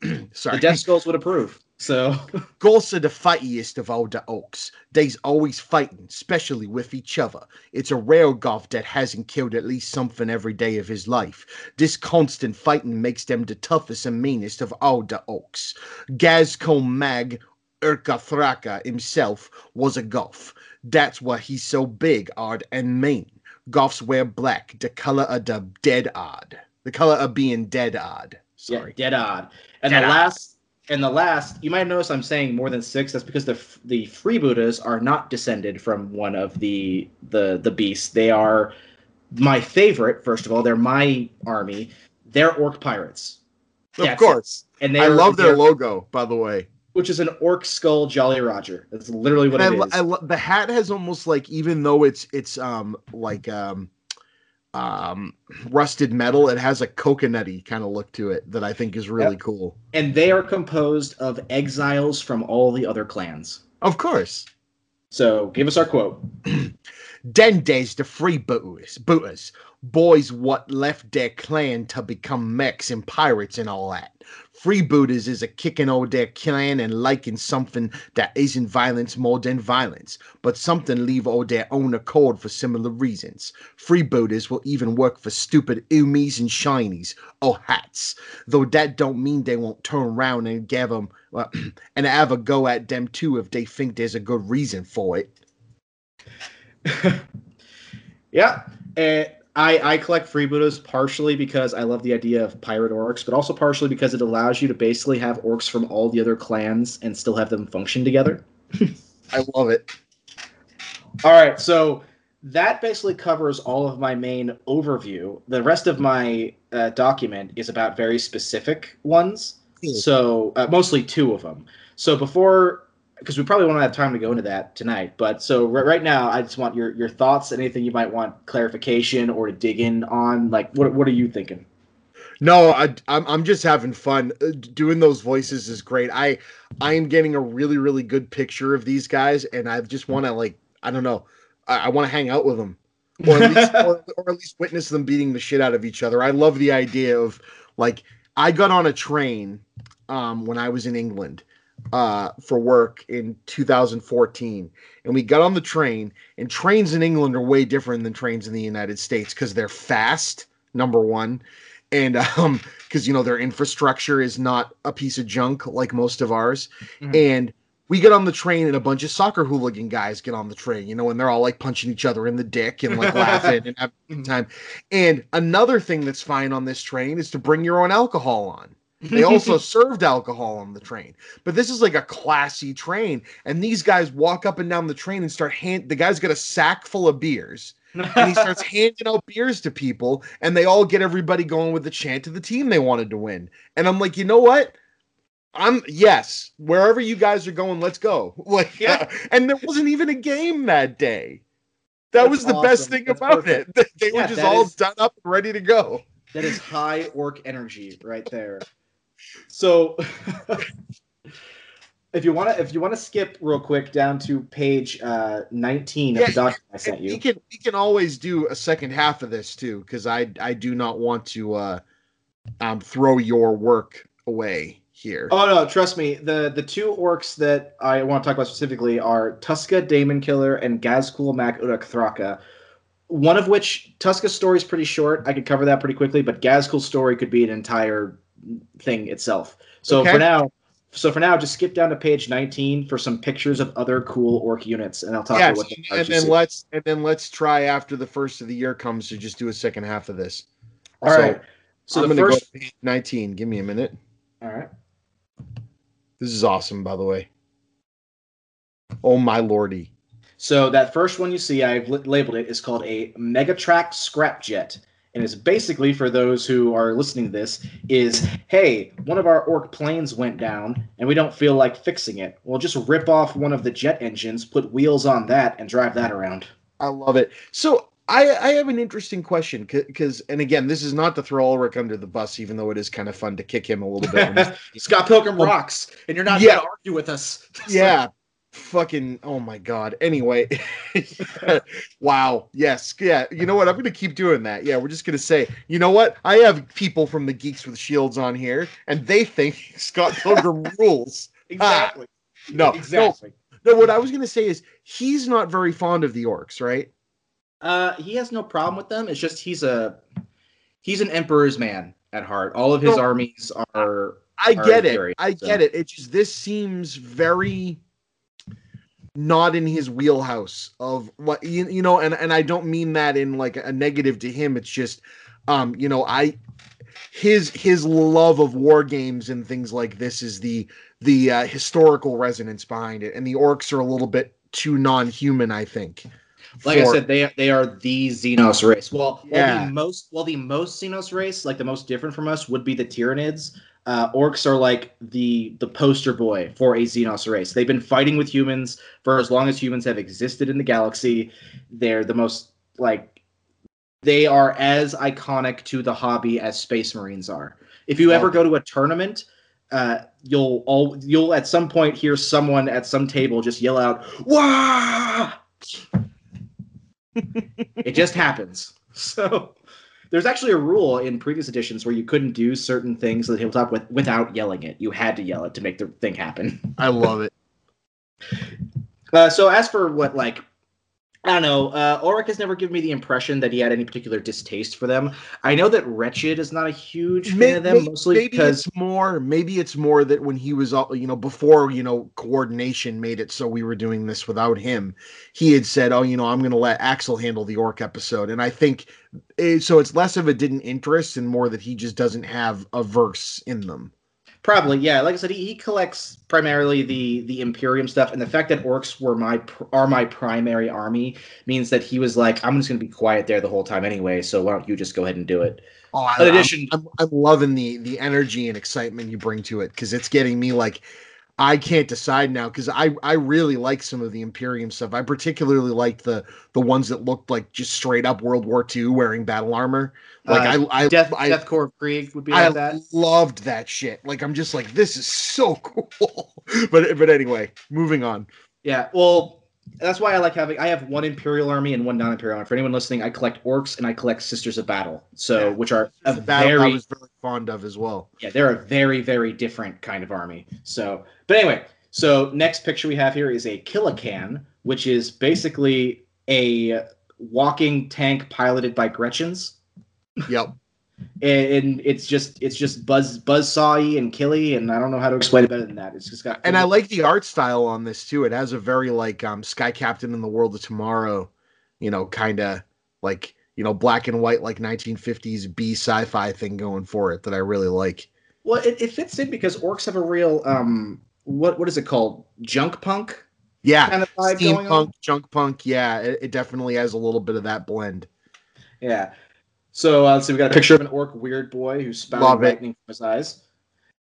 (clears throat) Sorry. The Death Skulls would approve. So (laughs) Goffs are the fightiest of all the oaks. They's always fighting, especially with each other. It's a rare Goff that hasn't killed at least something every day of his life. This constant fighting makes them the toughest and meanest of all the oaks. Gazcom Mag Urkathraka himself was a Goff. That's why he's so big, odd, and mean. Goffs wear black, the color of the dead odd. The color of being dead odd. Sorry. Yeah, dead odd. And Dead the odd. last and the last, you might notice I'm saying more than six. That's because the the freebooters are not descended from one of the the the beasts. They are my favorite. First of all, they're my army. They're orc pirates. Of That's course. and they I are- love their logo, by the way. which is an orc skull Jolly Roger. That's literally what And it lo- is. I the hat has almost like even though it's it's um like um um rusted metal, it has a coconutty kind of look to it that I think is really Yep. cool. and they are composed of exiles from all the other clans. Of course. So give us our quote. (clears throat) Then there's the freebooters, booters, boys what left their clan to become meks and pirates and all that. Freebooters is a kicking all their clan and liking something that isn't violence more than violence, but something leave all their own accord for similar reasons. Freebooters will even work for stupid umis and shinies or hats, though that don't mean they won't turn around and give them well, (clears throat) and have a go at them too if they think there's a good reason for it. (laughs) Yeah, and I I collect freebooters partially because I love the idea of pirate orcs, but also partially because it allows you to basically have orcs from all the other clans and still have them function together. (laughs) I love it. All right, so that basically covers all of my main overview. The rest of my uh, document is about very specific ones. So uh, mostly two of them. So before, because we probably won't have time to go into that tonight, but so right, right now, I just want your your thoughts, anything you might want clarification or to dig in on. Like, what what are you thinking? No, I, I'm I'm just having fun. Uh, Doing those voices is great. I I am getting a really really good picture of these guys, and I just want to like I don't know. I, I want to hang out with them, or at least (laughs) or, or at least witness them beating the shit out of each other. I love the idea of like I got on a train um, when I was in England uh, for work in 2014, and we got on the train. And trains in England are way different than trains in the United States because they're fast. Number one and um because you know their infrastructure is not a piece of junk like most of ours Mhm. and we get on the train and a bunch of soccer hooligan guys get on the train you know and they're all like punching each other in the dick and like laughing and having a (laughs) time and another thing that's fine on this train is to bring your own alcohol on they also (laughs) served alcohol on the train. But this is like a classy train and these guys walk up and down the train and start hand the guy's got a sack full of beers and he (laughs) starts handing out beers to people and they all get everybody going with the chant of the team they wanted to win. And i'm like you know what? I'm yes wherever you guys are going let's go. (laughs) Like Yeah. and there wasn't even a game that day. That That's was the best thing That's about it. They they Yeah, were just all is- done up and ready to go. That is high orc energy right there. So (laughs) if you want to if you want to skip real quick down to page uh, 19 of the document I sent you. we you. can we can always do a second half of this too because i i do not want to uh um throw your work away here Oh no, trust me. The the two orcs that I want to talk about specifically are Tuska Damon Killer and Ghazghkull Mag Uruk Thraka. One of which Tuska's story is pretty short. I could cover that pretty quickly, but Ghazghkull's story could be an entire thing itself. So Okay. for now, so for now, just skip down to page 19 for some pictures of other cool orc units, and I'll talk Yes, about what are and then see. let's and then let's try after the first of the year comes to just do a second half of this. All so right. So I'm the gonna go to page 19. Give me a minute. All right. This is awesome, by the way. Oh my lordy. So that first one you see, I've labeled it, is called a Megatrakk Scrapjet. And it's basically for those who are listening to this is, hey, one of our orc planes went down and we don't feel like fixing it. we'll just rip off one of the jet engines, put wheels on that, and drive that around. I love it. So I, I have an interesting question because, and again, this is not to throw Ulrich under the bus, even though it is kind of fun to kick him a little bit. (laughs) Scott Pilgrim rocks, and you're not Yeah. going to argue with us. (laughs) yeah, fucking. Oh my god. Anyway, (laughs) wow. Yes. Yeah. You know what? I'm gonna keep doing that. Yeah. We're just gonna say, you know what? I have people from the Geeks with Shields on here, and they think (laughs) Scott Pilgrim (laughs) rules. exactly. No. exactly. No. No. What I was gonna say is he's not very fond of the orcs, right? Uh, he has no problem with them. It's just he's a he's an emperor's man at heart. All of his No. armies are I Are get it. I so. get it. It's just this seems very not in his wheelhouse of what you, you know, and and I don't mean that in like a negative to him. It's just um, you know, I his his love of war games and things like this is the the uh, historical resonance behind it, and the orcs are a little bit too non-human, I think. like I said, they they are the Xenos race. Well, well Yeah. the most well the most Xenos race, like the most different from us, would be the Tyranids. Uh, orcs are like the the poster boy for a Xenos race. They've been fighting with humans for as long as humans have existed in the galaxy. They're the most like they are as iconic to the hobby as Space Marines are. If you ever go to a tournament, uh, you'll all you'll at some point hear someone at some table just yell out "Wah!" (laughs) it just happens. (laughs) So there's actually a rule in previous editions where you couldn't do certain things on the tabletop with, without yelling it. You had to yell it to make the thing happen. I love it. Uh, so as for what like I don't know, uh, Ulrich has never given me the impression that he had any particular distaste for them. I know that Wretched is not a huge fan May- of them, mostly maybe because it's more maybe it's more that when he was all you know before you know coordination made it so we were doing this without him he had said oh you know i'm going to let axel handle the orc episode and i think eh, so it's less of a didn't interest and more that he just doesn't have a verse in them Probably, yeah. Like I said, he, he collects primarily the the Imperium stuff, and the fact that orcs were my are my primary army means that he was like, I'm just gonna be quiet there the whole time anyway. So why don't you just go ahead and do it? oh I, In I'm- addition- I'm, I'm loving the the energy and excitement you bring to it because it's getting me like I can't decide now because I I really like some of the Imperium stuff. I particularly liked the the ones that looked like just straight up World War II wearing battle armor. Like Uh, I I Death I, Death Corps of Krieg would be I that. loved that shit. Like I'm just like this is so (laughs) cool. but but anyway, moving on. Yeah, well, that's why I like having. I have one Imperial army and one non-Imperial army. For anyone listening, I collect orcs and I collect Sisters of Battle. So, Yeah. which are a battle I very was very fond of as well. yeah, they're a very very different kind of army. So, but anyway, so next picture we have here is a Killacan, which is basically a walking tank piloted by Gretchens. Yep. And it's just it's just buzz buzzsawy and killy and i don't know how to explain it better than that it's just got And I like the art style on this too. It has a very like um Sky Captain in the World of Tomorrow, you know, kind of like you know black and white like 1950s B sci-fi thing going for it that I really like. well it, it fits in because orcs have a real um what what is it called junk punk Yeah, kind of vibe going on steampunk, junk punk. Yeah, it, it definitely has a little bit of that blend. yeah so uh, let's see we got a picture of an orc Weirdboy who's spouting lightning from his eyes.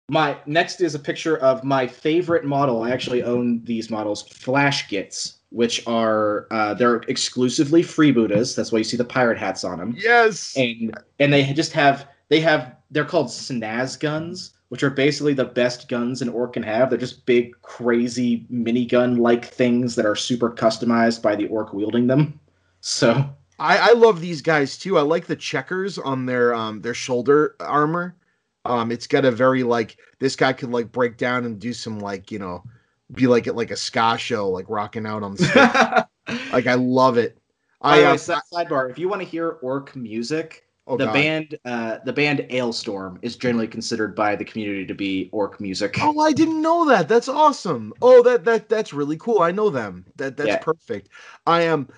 My next is a picture of my favorite model. I actually own these models flash gits which are uh, they're exclusively freebooters. That's why you see the pirate hats on them Yes. and and they just have they have they're called snaz guns which are basically the best guns an orc can have. They're just big crazy minigun like things that are super customized by the orc wielding them. So I, I love these guys too. I like the checkers on their um their shoulder armor. Um, it's got a very like this guy could like break down and do some like you know, be like at like a ska show, like rocking out on the stage. (laughs) like I love it. I, the way, uh, si- sidebar if you want to hear orc music Oh, the God. band uh, the band Alestorm is generally considered by the community to be orc music. Oh, I didn't know that. That's awesome. Oh, that that that's really cool. I know them. That that's Yeah. perfect. I am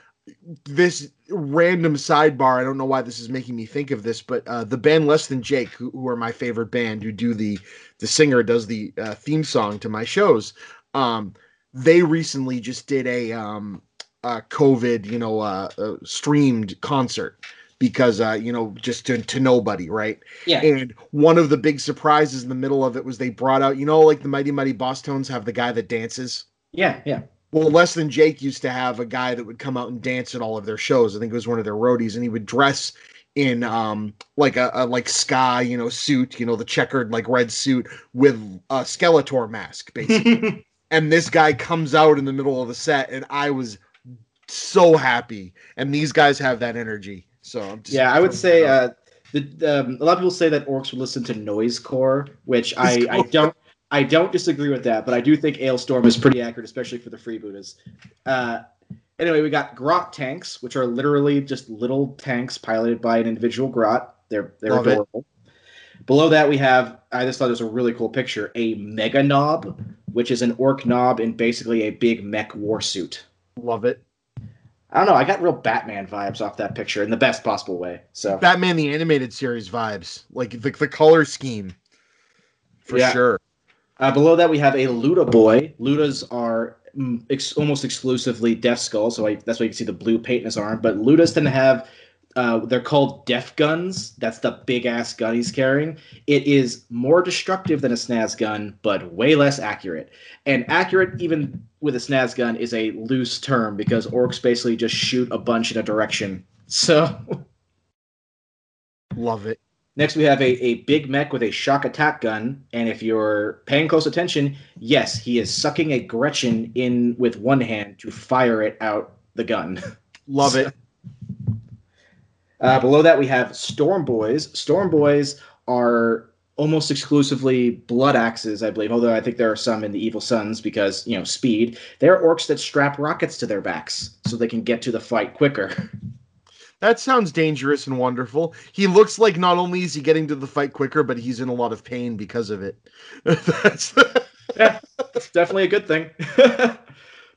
this random sidebar. I don't know why this is making me think of this, but uh, the band Less Than Jake, who, who are my favorite band, who do the the singer does the uh, theme song to my shows. Um, they recently just did a um a COVID, you know, uh, uh streamed concert because uh you know just to, to nobody right Yeah. and one of the big surprises in the middle of it was they brought out, you know, like the Mighty Mighty Bosstones have the guy that dances. Yeah, yeah. Well, Less Than Jake used to have a guy that would come out and dance at all of their shows. I think it was one of their roadies, and he would dress in um like a, a like ska, you know, suit, you know, the checkered like red suit with a Skeletor mask, basically. (laughs) and this guy comes out in the middle of the set, and I was so happy. And these guys have that energy. So I'm just yeah, I would say uh, the um, a lot of people say that orcs would listen to noisecore, which I, I (laughs) don't I don't disagree with that, but I do think Alestorm is pretty accurate, especially for the freebooters. Uh, anyway, we got grot tanks, which are literally just little tanks piloted by an individual grot. They're they're Love it. Below that, we have I just thought it was a really cool picture a Meganob, which is an orc knob in basically a big mech warsuit. love it. I don't know. I got real Batman vibes off that picture in the best possible way. So Batman the animated series vibes, like the, the color scheme, for Yeah. sure. Uh, below that, we have a Loota boy. Lootas are mm, ex- almost exclusively Death Skull, so I, that's why you can see the blue paint in his arm. But Lootas tend to have, uh, they're called Deffguns. That's the big ass gun he's carrying. It is more destructive than a Snaz gun, but way less accurate. And accurate, even with a Snaz gun, is a loose term because orcs basically just shoot a bunch in a direction. So (laughs) Love it. Next, we have a, a Big Mek with a shokk attack gun. And if you're paying close attention, yes, he is sucking a Gretchen in with one hand to fire it out the gun. (laughs) Love it. Uh, below that, we have Storm Boys. Storm Boys are almost exclusively blood axes, I believe, although I think there are some in the Evil Sons because, you know, speed. They're orcs that strap rockets to their backs so they can get to the fight quicker. (laughs) That sounds dangerous and wonderful. He looks like not only is he getting to the fight quicker, but he's in a lot of pain because of it. (laughs) That's yeah, definitely a good thing. (laughs)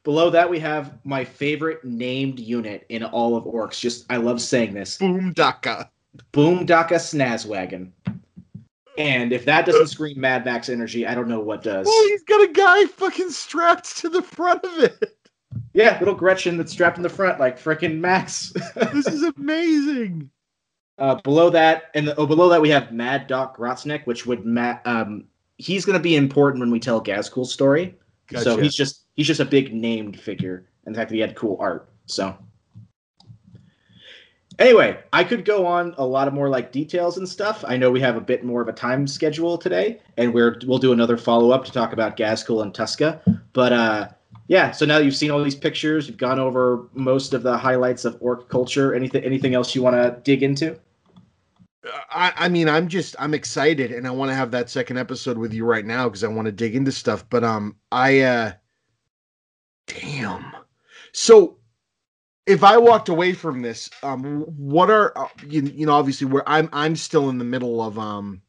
Below that, we have my favorite named unit in all of Orcs. Just, I love saying this Boomdakka. Boom Daka Snazzwagon. And if that doesn't scream Mad Max energy, I don't know what does. Oh, he's got a guy fucking strapped to the front of it. Yeah, little Gretchen that's strapped in the front like frickin' Max. (laughs) This is amazing. uh, below that, and oh, below that, we have Mad Dok Grotsnik, which would ma- um, he's going to be important when we tell Ghazghkull's story. So he's just he's just a big named figure, and the fact that he had cool art. So anyway, I could go on a lot of more like details and stuff. I know we have a bit more of a time schedule today, and we're we'll do another follow up to talk about Gazcool and Tuska. But uh, yeah, so now that you've seen all these pictures, you've gone over most of the highlights of orc culture. Anything anything else you want to dig into? I, I mean, I'm just I'm excited, and I want to have that second episode with you right now because I want to dig into stuff. But um, I uh, damn. So, if I walked away from this, um, what are uh, you, you know? Obviously, where I'm I'm still in the middle of um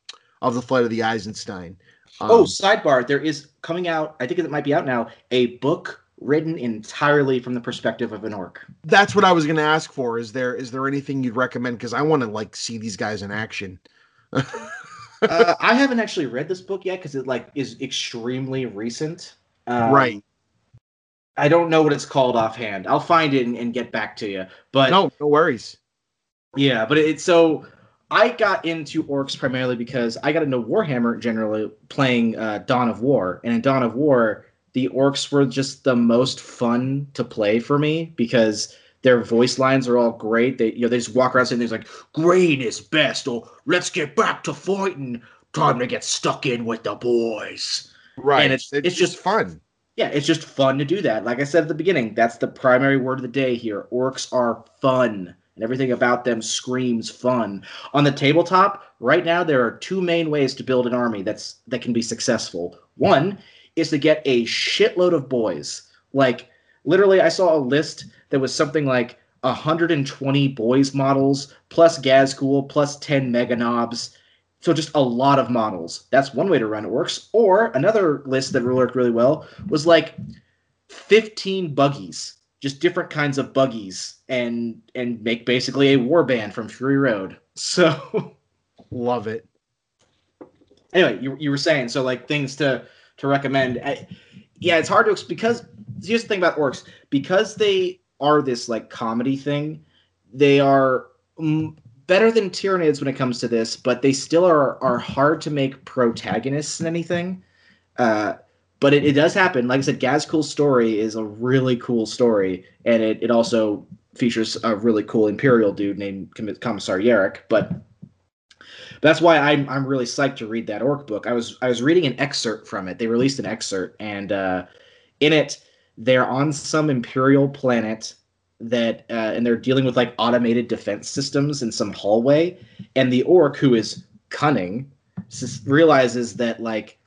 of the flight of the Eisenstein. Um, oh, sidebar: there is coming out. I think it might be out now. A book written entirely from the perspective of an orc. that's what I was going to ask for. Is there is there anything you'd recommend? Because I want to like see these guys in action. uh, (laughs) I haven't actually read this book yet because it like is extremely recent. Um, right. I don't know what it's called offhand. I'll find it and, and get back to you. But No, no worries. yeah, but it's so I got into orcs primarily because I got into Warhammer generally playing uh, Dawn of War, and in Dawn of War, the orcs were just the most fun to play for me because their voice lines are all great. They you know they just walk around saying things like "Green is best" or "Let's get back to fighting." Time to get stuck in with the boys. Right. And it's- it's just- fun. Yeah, it's just fun to do that. Like I said at the beginning, that's the primary word of the day here. Orcs are fun, and everything about them screams fun. On the tabletop, right now there are two main ways to build an army that's that can be successful. One is to get a shitload of boys. Like literally I saw a list that was something like 120 boys models plus Ghazghkull plus 10 Meganobs. So just a lot of models. That's one way to run orcs. Or another list that worked really well was like 15 buggies, just different kinds of buggies, and and make basically a war band from Fury Road. (laughs) So Love it. anyway, you, you were saying so like things to to recommend. I, yeah, it's hard to because here's the thing about orcs because they are this like comedy thing. They are mm, better than Tyranids when it comes to this, but they still are are hard to make protagonists in anything. Uh, but it, it does happen. Like I said, Ghazghkull's story is a really cool story, and it, it also features a really cool Imperial dude named Com- Commissar Yarrick. But that's why I'm I'm really psyched to read that orc book. I was I was reading an excerpt from it. They released an excerpt, and uh, in it they're on some Imperial planet that uh, and they're dealing with like automated defense systems in some hallway, and the orc who is cunning realizes that like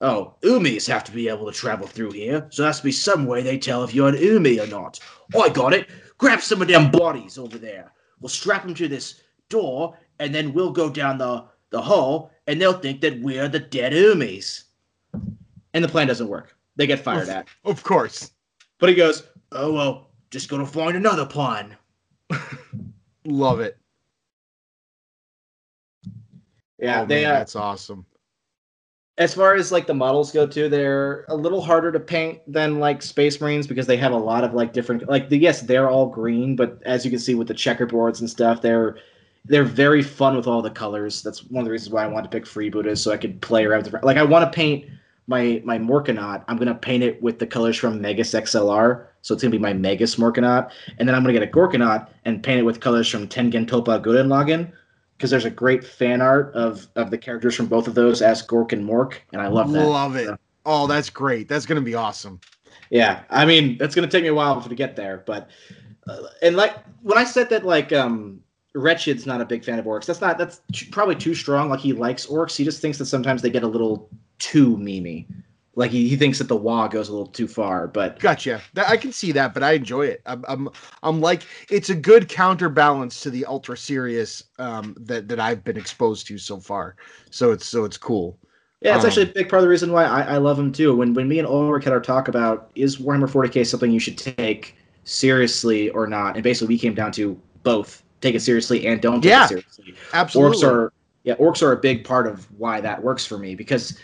oh umis have to be able to travel through here, so there has to be some way they tell if you're an umi or not. I got it. Grab some of them bodies over there. We'll strap them to this door, and then we'll go down the the hall, and they'll think that we're the dead umis. And the plan doesn't work. They get fired at. Of course. But he goes, "Oh well, just gonna find another plan." (laughs) Love it. Yeah, Oh, they. man, Uh, that's awesome. As far as like the models go too, they're a little harder to paint than like Space Marines because they have a lot of like different. Like the, yes, they're all green, but as you can see with the checkerboards and stuff, they're they're very fun with all the colors. That's one of the reasons why I wanted to pick Freebooters so I could play around with. Like I want to paint my my Morkanaut, I'm gonna paint it with the colors from Megas XLR. So it's gonna be my Megas Morkanaut, and then I'm gonna get a Gorkanaut and paint it with colors from Tengen Toppa Gurren because there's a great fan art of of the characters from both of those as Gork and Mork, and I love that. Love it. So, Oh, that's great. That's gonna be awesome. yeah, I mean that's gonna take me a while to get there, but uh, and like when I said that like um Wretched's not a big fan of orcs. That's not that's probably too strong. Like he likes orcs. He just thinks that sometimes they get a little too memey. Like he, he thinks that the wah goes a little too far. But Gotcha. That, I can see that, but I enjoy it. I'm, I'm, I'm like, it's a good counterbalance to the ultra serious um, that that I've been exposed to so far. So it's so it's cool. yeah, it's Um, actually a big part of the reason why I, I love him too. When when me and Ulrich had our talk about is Warhammer 40k something you should take seriously or not, and basically we came down to both take it seriously and don't take Yeah. it seriously. Absolutely. orcs are yeah orcs are a big part of why that works for me because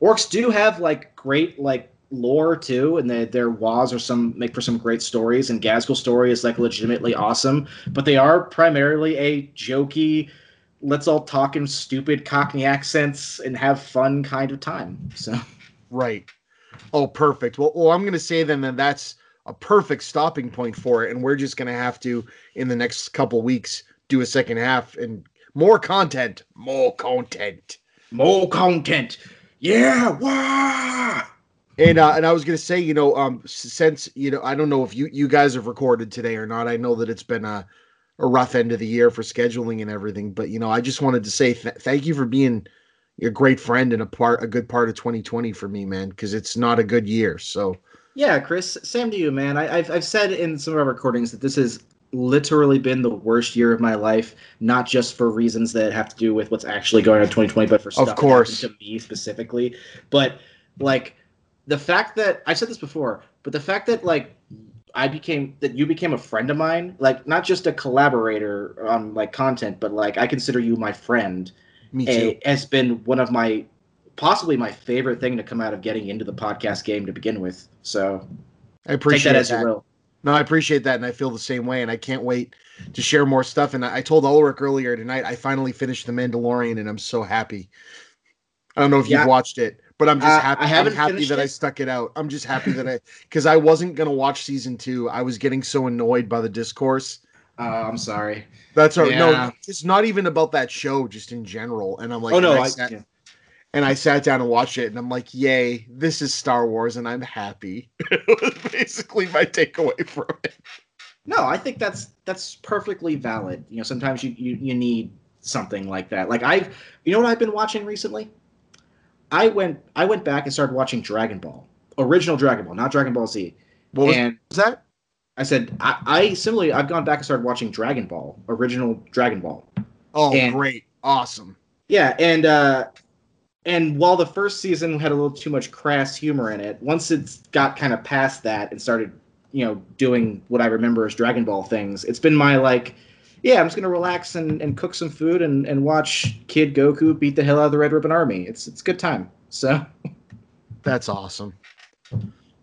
orcs do have like great like lore too and they, their was are some make for some great stories and Ghazghkull story is like legitimately awesome but they are primarily a jokey let's all talk in stupid cockney accents and have fun kind of time so Right. Oh, perfect. Well, well, I'm going to say then that that's a perfect stopping point for it, and we're just going to have to in the next couple weeks do a second half and more content, more content. more content yeah wow And uh, and I was going to say, you know, um, since you know, I don't know if you you guys have recorded today or not. I know that it's been a a rough end of the year for scheduling and everything, but you know, I just wanted to say th- thank you for being a great friend and a part a good part of 2020 for me, man, because it's not a good year. So Yeah, Chris, same to you, man. I, I've I've said in some of our recordings that this has literally been the worst year of my life, not just for reasons that have to do with what's actually going on in 2020, but for stuff that course. to me specifically. But like the fact that I said this before, but the fact that like I became that you became a friend of mine, like not just a collaborator on like content, but like I consider you my friend me too. a, has been one of my possibly my favorite thing to come out of getting into the podcast game to begin with. So I appreciate that as that. you will. No, I appreciate that, and I feel the same way, and I can't wait to share more stuff. And I I told Ulrich earlier tonight, I finally finished The Mandalorian, and I'm so happy. I don't know if Yeah. you've watched it, but I'm just Uh, happy. I haven't I'm happy that I stuck it out. I'm just happy that I, (laughs) because I wasn't gonna watch season two. I was getting so annoyed by the discourse. Uh, I'm sorry. That's all. Yeah. No, it's not even about that show, just in general. And I'm like, oh no, I, I, yeah. And I sat down and watched it, and I'm like, yay, this is Star Wars, and I'm happy. (laughs) it was basically my takeaway from it. no, I think that's that's perfectly valid. You know, sometimes you, you you need something like that. Like I've, you know what I've been watching recently? I went I went back and started watching Dragon Ball, original Dragon Ball, not Dragon Ball Z. What was, and was that? I said I, I similarly I've gone back and started watching Dragon Ball, original Dragon Ball. Oh, And- great. Awesome. Yeah, and uh and while the first season had a little too much crass humor in it, once it got kind of past that and started, you know, doing what I remember as Dragon Ball things, it's been my like, yeah, I'm just gonna relax and, and cook some food and, and watch Kid Goku beat the hell out of the Red Ribbon Army. It's it's a good time. So (laughs) That's awesome.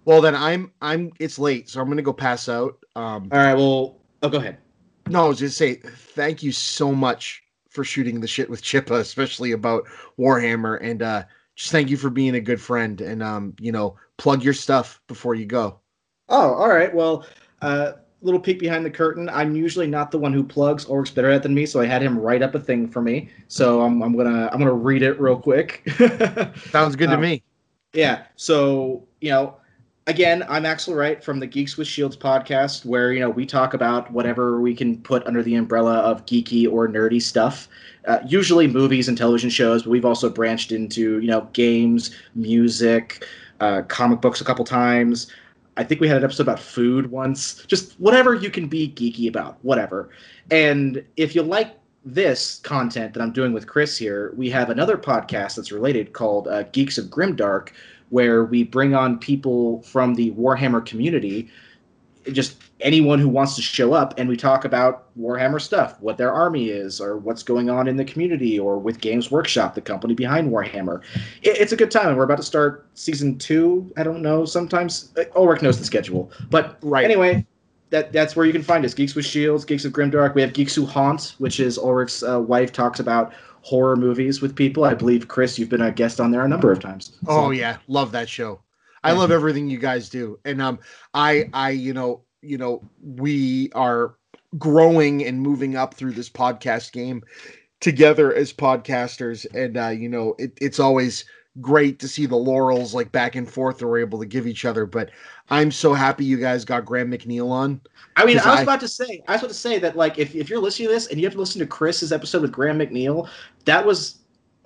Well, then I'm I'm it's late, so I'm gonna go pass out. Um all right, well, oh, go ahead. no, I was just say thank you so much for shooting the shit with Chippa, especially about Warhammer, and uh just thank you for being a good friend and um, you know, plug your stuff before you go. Oh, all right. Well, uh, little peek behind the curtain. I'm usually not the one who plugs or works better at than me, so I had him write up a thing for me. So I'm, I'm gonna I'm gonna read it real quick. (laughs) Sounds good to Um, me. Yeah. So, you know, again, I'm Axel Wright from the Geeks with Shields podcast, where, you know, we talk about whatever we can put under the umbrella of geeky or nerdy stuff. Uh, usually movies and television shows, but we've also branched into, you know, games, music, uh, comic books a couple times. I think we had an episode about food once. Just whatever you can be geeky about, whatever. And if you like this content that I'm doing with Chris here, we have another podcast that's related called uh, Geeks of Grimdark, where we bring on people from the Warhammer community, just anyone who wants to show up, and we talk about Warhammer stuff, what their army is, or what's going on in the community, or with Games Workshop, the company behind Warhammer. It, it's a good time, and we're about to start season two. I don't know. Sometimes uh, Ulrich knows the schedule, but Right. anyway, that that's where you can find us. Geeks with Shields, Geeks of Grimdark. We have Geeks Who Haunt, which is Ulrich's uh, wife talks about horror movies with people. I believe Chris, you've been a guest on there a number of times. Oh yeah, love that show. I love everything you guys do. And um I I you know, you know, we are growing and moving up through this podcast game together as podcasters and uh you know, it, it's always great to see the laurels like back and forth that we're able to give each other, but I'm so happy you guys got Graham McNeill on. I mean, I was I- about to say, I was about to say that like if, if you're listening to this and you have to listen to Chris's episode with Graham McNeill, that was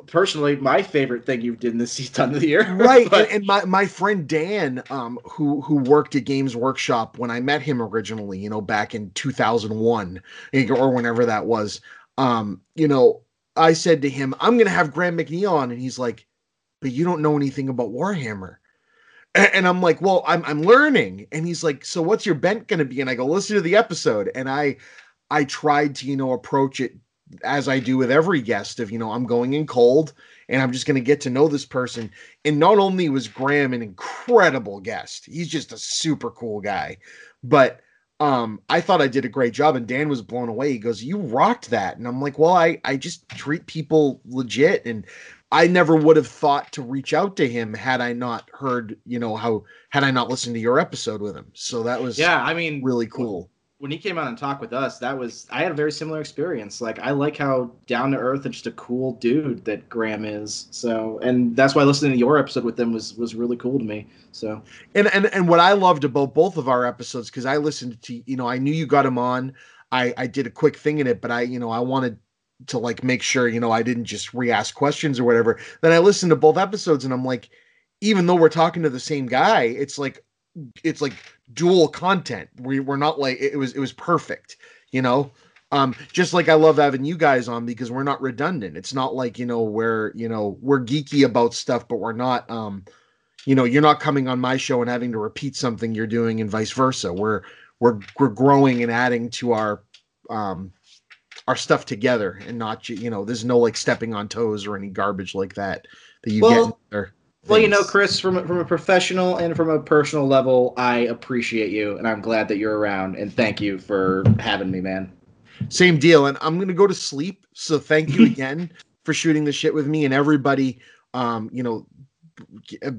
personally my favorite thing you've done this season of the year. (laughs) right But- and, and my, my friend dan um who who worked at games workshop when i met him originally you know back in 2001 or whenever that was um you know i said to him i'm gonna have graham mcneill on and he's like but you don't know anything about warhammer. And i'm like well i'm, I'm learning. And he's like so what's your bent gonna be? And i go listen to the episode. And i i tried to you know approach it as i do with every guest of you know i'm going in cold and i'm just going to get to know this person. And not only was Graham an incredible guest, he's just a super cool guy, but um I thought I did a great job and Dan was blown away. He goes, "You rocked that." And I'm like, "Well, I I just treat people legit and I never would have thought to reach out to him had I not heard, you know, how had I not listened to your episode with him. So that was yeah, I mean, really cool. when he came out and talked with us, that was I had a very similar experience. Like I like how down to earth and just a cool dude that Graham is. So, and that's why listening to your episode with them was was really cool to me. So, and and and what I loved about both of our episodes because I listened to you know I knew you got him on. I I did a quick thing in it, but I you know I wanted to like make sure you know I didn't just re-ask questions or whatever. Then I listened to both episodes and I'm like, even though we're talking to the same guy, it's like it's like dual content. We we're not like it was it was perfect, you know. Um, just like I love having you guys on because we're not redundant. It's not like you know we're you know we're geeky about stuff, but we're not um you know you're not coming on my show and having to repeat something you're doing and vice versa we're we're we're growing and adding to our um our stuff together and not you know there's no like stepping on toes or any garbage like that that you Well- get in well, you know. Chris, from a- from a professional and from a personal level, I appreciate you, and I'm glad that you're around. And thank you for having me, man. same deal and i'm gonna go to sleep so thank you (laughs) again for shooting the shit with me and everybody um you know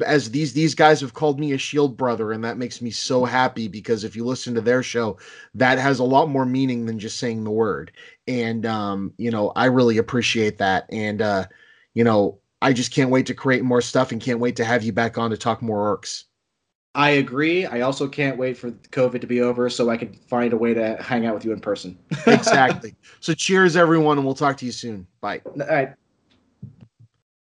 as these these guys have called me a shield brother and that makes me so happy because if you listen to their show that has a lot more meaning than just saying the word and um you know i really appreciate that and uh you know i just can't wait to create more stuff and can't wait to have you back on to talk more orcs I agree. I also can't wait for COVID to be over so I can find a way to hang out with you in person. (laughs) exactly so cheers everyone and we'll talk to you soon bye All right.